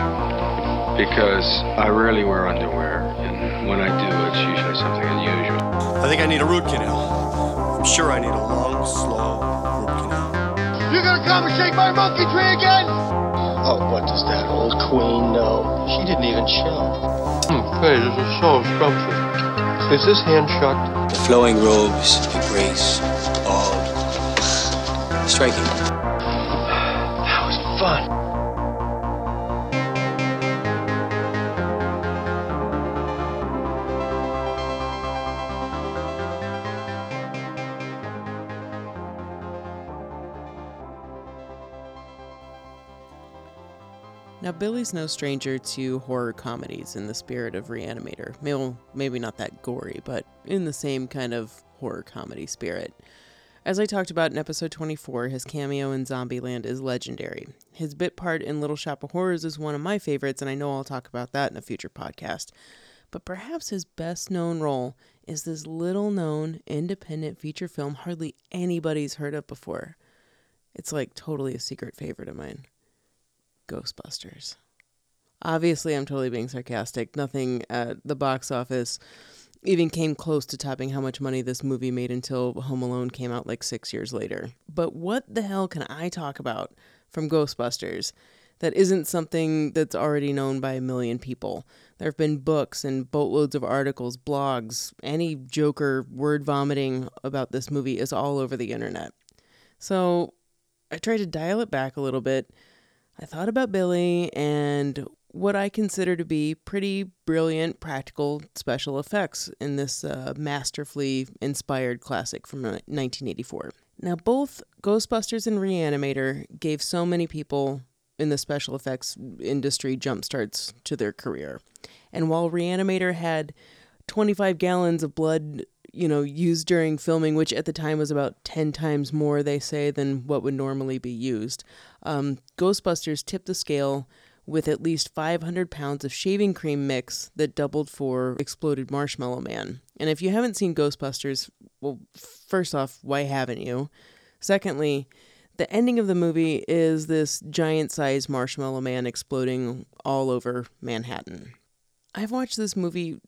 because I rarely wear underwear, and when I do, it's usually something unusual. I think I need a root canal. I'm sure I need a long, slow root canal. You're gonna come and shake my monkey tree again? Oh, what does that old queen know? She didn't even show. Hmm, hey, this is so scrumptious. Is this hand shucked? The flowing robes, the grace, all striking. That was fun. Billy's no stranger to horror comedies in the spirit of Reanimator. Maybe not that gory, but in the same kind of horror comedy spirit. As I talked about in episode 24, his cameo in Zombieland is legendary. His bit part in Little Shop of Horrors is one of my favorites, and I know I'll talk about that in a future podcast. But perhaps his best known role is this little known independent feature film hardly anybody's heard of before. It's like totally a secret favorite of mine. Ghostbusters. Obviously, I'm totally being sarcastic. Nothing at the box office even came close to topping how much money this movie made until Home Alone came out like six years later. But what the hell can I talk about from Ghostbusters that isn't something that's already known by a million people? There have been books and boatloads of articles, blogs, any Joker word vomiting about this movie is all over the internet. So I tried to dial it back a little bit. I thought about Billy and what I consider to be pretty brilliant practical special effects in this uh, masterfully inspired classic from uh, 1984. Now, both Ghostbusters and Reanimator gave so many people in the special effects industry jumpstarts to their career. And while Reanimator had 25 gallons of blood, you know, used during filming, which at the time was about 10 times more, they say, than what would normally be used, um, Ghostbusters tipped the scale with at least 500 pounds of shaving cream mix that doubled for Exploded Marshmallow Man. And if you haven't seen Ghostbusters, well, first off, why haven't you? Secondly, the ending of the movie is this giant sized marshmallow man exploding all over Manhattan. I've watched this movie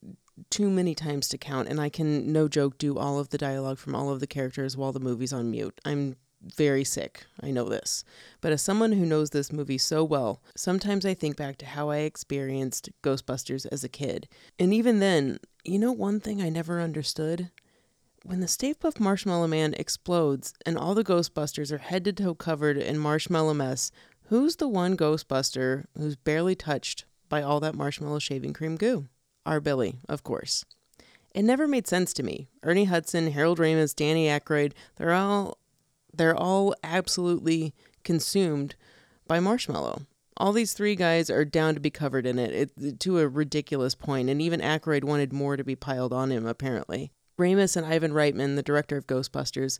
too many times to count, and I can, no joke, do all of the dialogue from all of the characters while the movie's on mute. I'm very sick. I know this. But as someone who knows this movie so well, sometimes I think back to how I experienced Ghostbusters as a kid. And even then, you know one thing I never understood? When the Stay Puft Marshmallow Man explodes and all the Ghostbusters are head to toe covered in marshmallow mess, who's the one Ghostbuster who's barely touched by all that marshmallow shaving cream goo? Our Billy, of course. It never made sense to me. Ernie Hudson, Harold Ramis, Danny Aykroyd, they're all they're all absolutely consumed by marshmallow. All these three guys are down to be covered in it, it to a ridiculous point, and even Aykroyd wanted more to be piled on him, apparently. Ramis and Ivan Reitman, the director of Ghostbusters,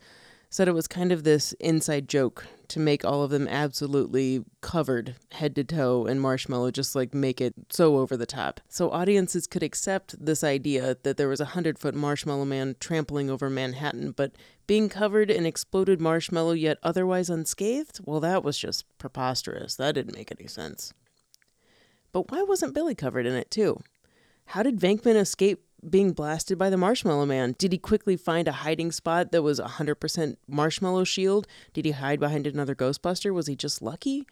said it was kind of this inside joke to make all of them absolutely covered head to toe in marshmallow, just like make it so over the top. So audiences could accept this idea that there was a hundred foot marshmallow man trampling over Manhattan, but being covered in exploded marshmallow yet otherwise unscathed, well, that was just preposterous. That didn't make any sense. But why wasn't Billy covered in it too? How did Venkman escape being blasted by the Marshmallow Man? Did he quickly find a hiding spot that was 100% marshmallow shield? Did he hide behind another Ghostbuster? Was he just lucky?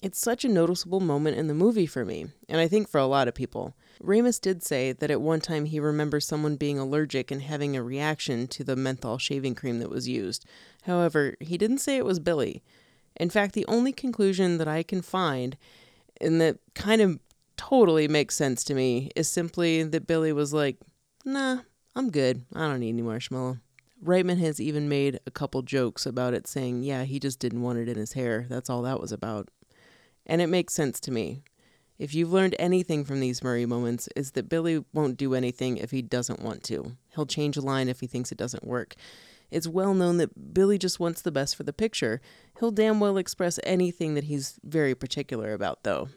It's such a noticeable moment in the movie for me, and I think for a lot of people. Ramis did say that at one time he remembers someone being allergic and having a reaction to the menthol shaving cream that was used. However, he didn't say it was Billy. In fact, the only conclusion that I can find and that kind of totally makes sense to me, is simply that Billy was like, nah, I'm good. I don't need any marshmallow. Reitman has even made a couple jokes about it, saying, yeah, he just didn't want it in his hair. That's all that was about. And it makes sense to me. If you've learned anything from these Murray moments, is that Billy won't do anything if he doesn't want to. He'll change a line if he thinks it doesn't work. It's well known that Billy just wants the best for the picture. He'll damn well express anything that he's very particular about, though.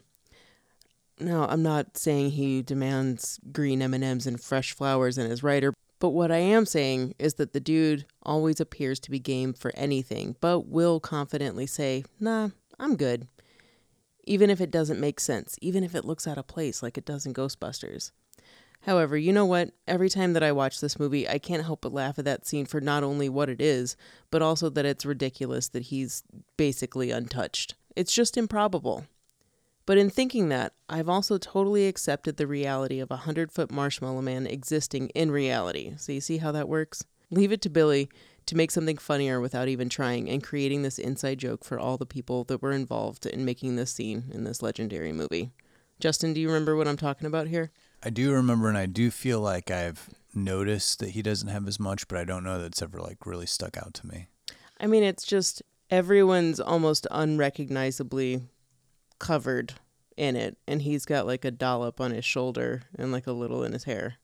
Now, I'm not saying he demands green M&Ms and fresh flowers in his writer, but what I am saying is that the dude always appears to be game for anything, but will confidently say, "Nah, I'm good." Even if it doesn't make sense, even if it looks out of place like it does in Ghostbusters. However, you know what? Every time that I watch this movie, I can't help but laugh at that scene for not only what it is, but also that it's ridiculous that he's basically untouched. It's just improbable. But in thinking that, I've also totally accepted the reality of a 100 foot marshmallow man existing in reality. So you see how that works? Leave it to Billy to make something funnier without even trying and creating this inside joke for all the people that were involved in making this scene in this legendary movie. Justin, do you remember what I'm talking about here? I do remember, and I do feel like I've noticed that he doesn't have as much, but I don't know that it's ever like really stuck out to me. I mean, it's just everyone's almost unrecognizably covered in it, and he's got like a dollop on his shoulder and like a little in his hair.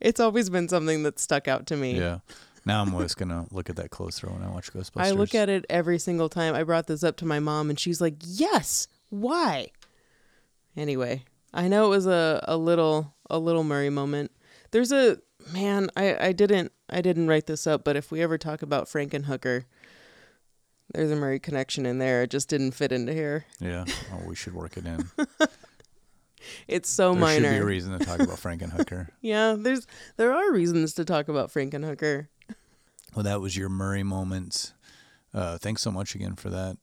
It's always been something that stuck out to me. Yeah. Now I'm always gonna look at that closer when I watch Ghostbusters. I look at it every single time. I brought this up to my mom, and she's like, "Yes, why?" Anyway, I know it was a, a little a little Murray moment. There's a man. I, I didn't I didn't write this up, but if we ever talk about Frankenhooker, there's a Murray connection in there. It just didn't fit into here. Yeah. Oh, we should work it in. It's so there minor. should be a reason to talk about Frankenhooker. yeah, there's there are reasons to talk about Frankenhooker. Well, that was your Murray moment. Uh, thanks so much again for that.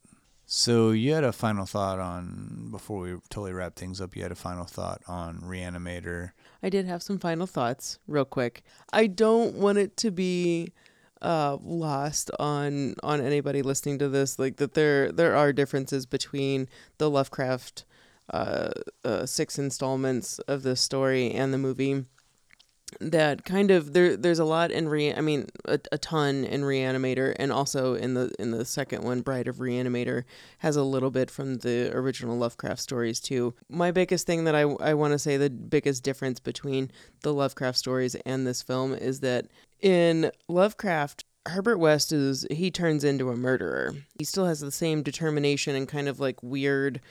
So you had a final thought on before we totally wrap things up. You had a final thought on Reanimator. I did have some final thoughts, real quick. I don't want it to be uh, lost on on anybody listening to this, like that there there are differences between the Lovecraft uh, uh, six installments of the story and the movie. That kind of there there's a lot in re I mean a, a ton in Reanimator and also in the in the second one Bride of Reanimator has a little bit from the original Lovecraft stories too. My biggest thing that I I want to say the biggest difference between the Lovecraft stories and this film is that in Lovecraft Herbert West is he turns into a murderer. He still has the same determination and kind of like weird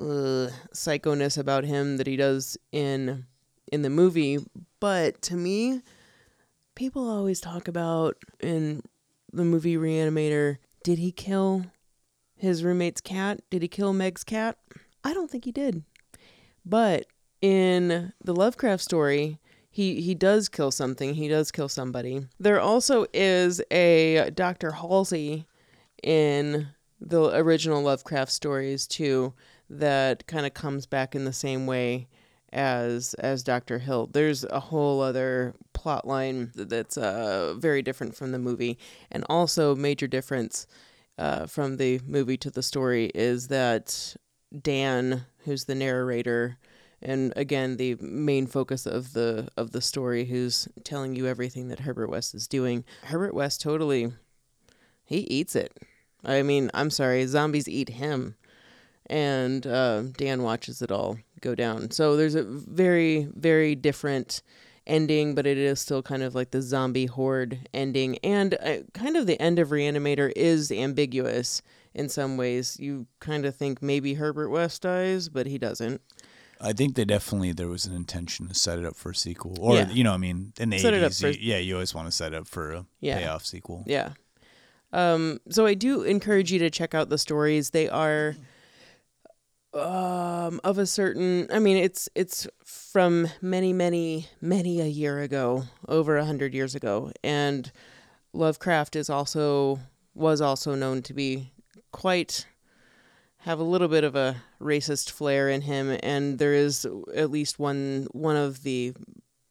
uh, psychoness about him that he does in in the movie. But to me, people always talk about in the movie Reanimator, did he kill his roommate's cat? Did he kill Meg's cat? I don't think he did. But in the Lovecraft story, he he does kill something. He does kill somebody. There also is a Dr. Halsey in the original Lovecraft stories too that kind of comes back in the same way as as Dr. Hill. There's a whole other plot line that's uh, very different from the movie, and also major difference uh, from the movie to the story is that Dan, who's the narrator, and again the main focus of the of the story, who's telling you everything that Herbert West is doing. Herbert West totally he eats it. I mean, I'm sorry, zombies eat him and uh, Dan watches it all go down. So there's a very, very different ending, but it is still kind of like the zombie horde ending. And uh, kind of the end of Reanimator is ambiguous in some ways. You kind of think maybe Herbert West dies, but he doesn't. I think they definitely there was an intention to set it up for a sequel, or Yeah. you know, I mean, in the Set it up eighties, for- yeah, you always want to set it up for a Yeah. payoff sequel. Yeah. Um, so I do encourage you to check out the stories. They are um, of a certain. I mean, it's it's from many, many, many a year ago, over a hundred years ago, and Lovecraft is also was also known to be quite have a little bit of a racist flair in him, and there is at least one one of the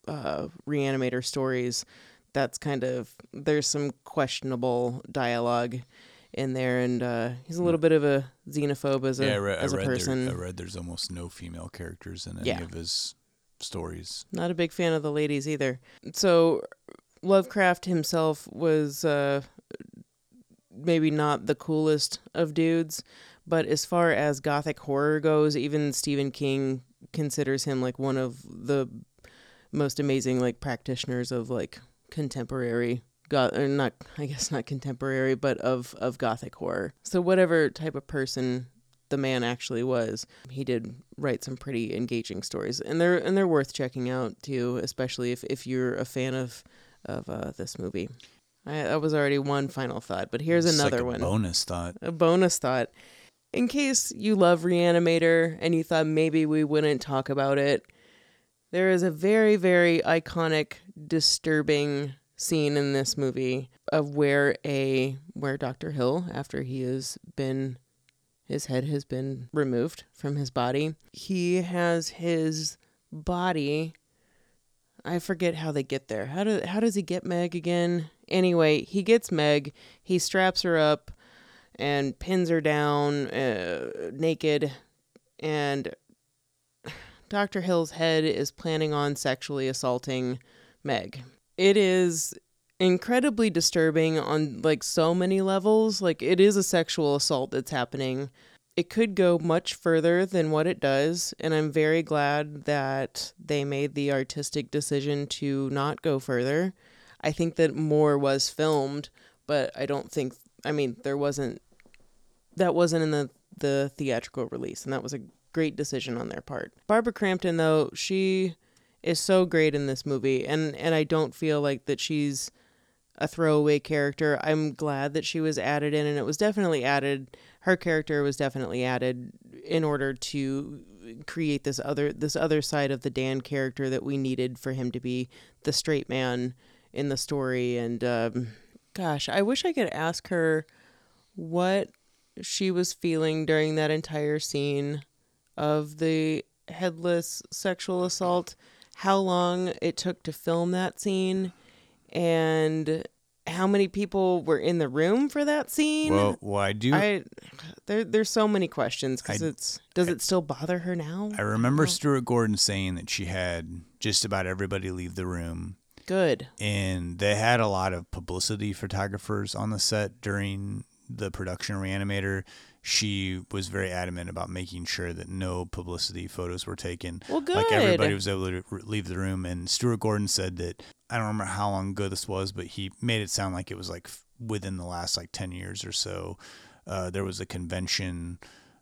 uh, reanimator stories that's kind of there's some questionable dialogue in there, and uh, he's a little bit of a xenophobe as a yeah, as a person. There, I read there's almost no female characters in any Yeah. of his stories. Not a big fan of the ladies either. So Lovecraft himself was uh, maybe not the coolest of dudes, but as far as gothic horror goes, even Stephen King considers him like one of the most amazing like practitioners of like contemporary goth or not I guess not contemporary, but of of gothic horror. So whatever type of person the man actually was, he did write some pretty engaging stories, and they're and they're worth checking out too, especially if if you're a fan of of uh, this movie. I, that was already one final thought, but here's It's another like a one. Bonus thought. A bonus thought. In case you love Reanimator and you thought maybe we wouldn't talk about it, there is a very, very iconic, disturbing scene in this movie of where a where Dr. Hill, after he has been his head has been removed from his body, he has his body I forget how they get there. How do how does he get Meg again? Anyway, he gets Meg. He straps her up and pins her down uh, naked, and Dr. Hill's head is planning on sexually assaulting Meg. It is incredibly disturbing on like so many levels. Like it is a sexual assault that's happening. It could go much further than what it does, and I'm very glad that they made the artistic decision to not go further. I think that more was filmed, but I don't think I mean there wasn't that wasn't in the the theatrical release, and that was a great decision on their part. Barbara Crampton though, she is so great in this movie and and I don't feel like that she's a throwaway character. I'm glad that she was added in and it was definitely added her character was definitely added in order to create this other this other side of the Dan character that we needed for him to be the straight man in the story and um gosh, I wish I could ask her what she was feeling during that entire scene of the headless sexual assault, how long it took to film that scene, and how many people were in the room for that scene. Well, well, I do. I there there's so many questions because it's does it still bother her now? I remember Stuart Gordon saying that she had just about everybody leave the room. Good. And they had a lot of publicity photographers on the set during the production of Reanimator. She was very adamant about making sure that no publicity photos were taken. Well, good. Like everybody was able to leave the room. And Stuart Gordon said that I don't remember how long ago this was, but he made it sound like it was like within the last like 10 years or so. Uh, there was a convention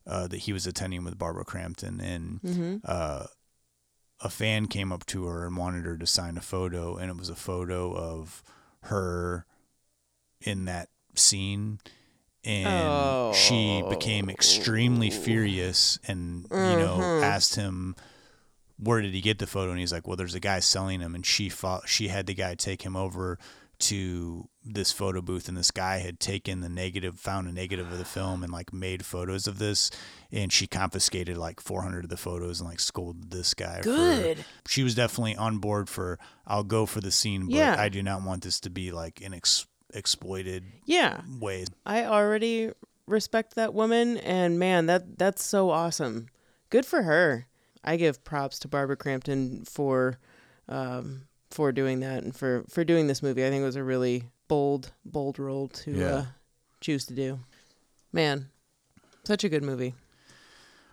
uh, that he was attending with Barbara Crampton, and Mhm. uh, a fan came up to her and wanted her to sign a photo, and it was a photo of her in that scene. And she became extremely furious and, you know, Mhm. asked him, where did he get the photo? And he's like, well, there's a guy selling them. And she fought, she had the guy take him over to this photo booth and this guy had taken the negative found a negative of the film and like made photos of this and she confiscated like 400 of the photos and like scolded this guy for- Good. she was definitely on board for i'll go for the scene but Yeah. i do not want this to be like an ex- exploited Yeah. way I already respect that woman and man, that that's so awesome. Good for her. I give props to Barbara Crampton for um for doing that and for for doing this movie. I think it was a really bold bold role to Yeah. uh, choose to do. Man, such a good movie.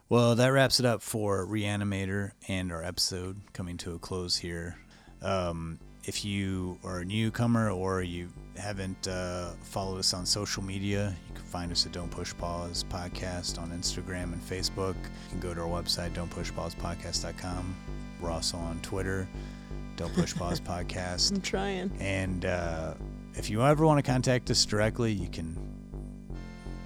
Well, that wraps it up for Reanimator and our episode coming to a close here. Um, if you are a newcomer or you haven't uh, followed us on social media, you can find us at Don't Push Pause Podcast on Instagram and Facebook. You can go to our website, don'tpushpausepodcast.com. We're also on Twitter, Don't Push Pause Podcast. I'm trying. And uh, if you ever want to contact us directly, you can,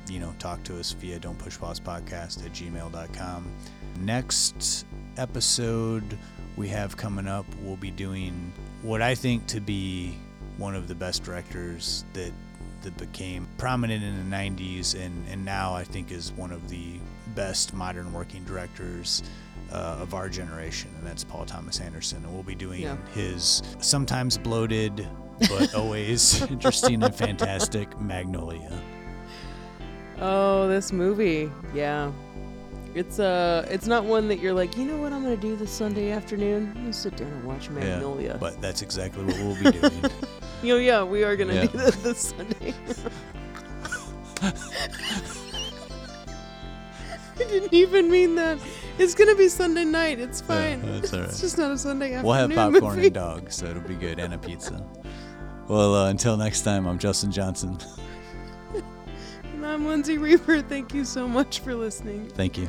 you know, talk to us via don't push pause podcast at gmail.com. Next episode we have coming up, we'll be doing what I think to be one of the best directors that that became prominent in the 90s and, and now I think is one of the best modern working directors uh, of our generation, and that's Paul Thomas Anderson. And we'll be doing Yeah. his sometimes bloated but always interesting and fantastic Magnolia. Oh, this movie. Yeah. It's uh it's not one that you're like, you know what I'm gonna do this Sunday afternoon? I'm sit down and watch Magnolia. Yeah, but that's exactly what we'll be doing. you know, yeah, we are gonna Yeah. do that this Sunday. I didn't even mean that. It's gonna be Sunday night. It's fine. that's all right. It's just not a Sunday afternoon. we'll have popcorn movie. and dogs, so it'll be good, and a pizza. Well, uh, until next time, I'm Justin Johnson. And I'm Lindsay Reaper. Thank you so much for listening. Thank you.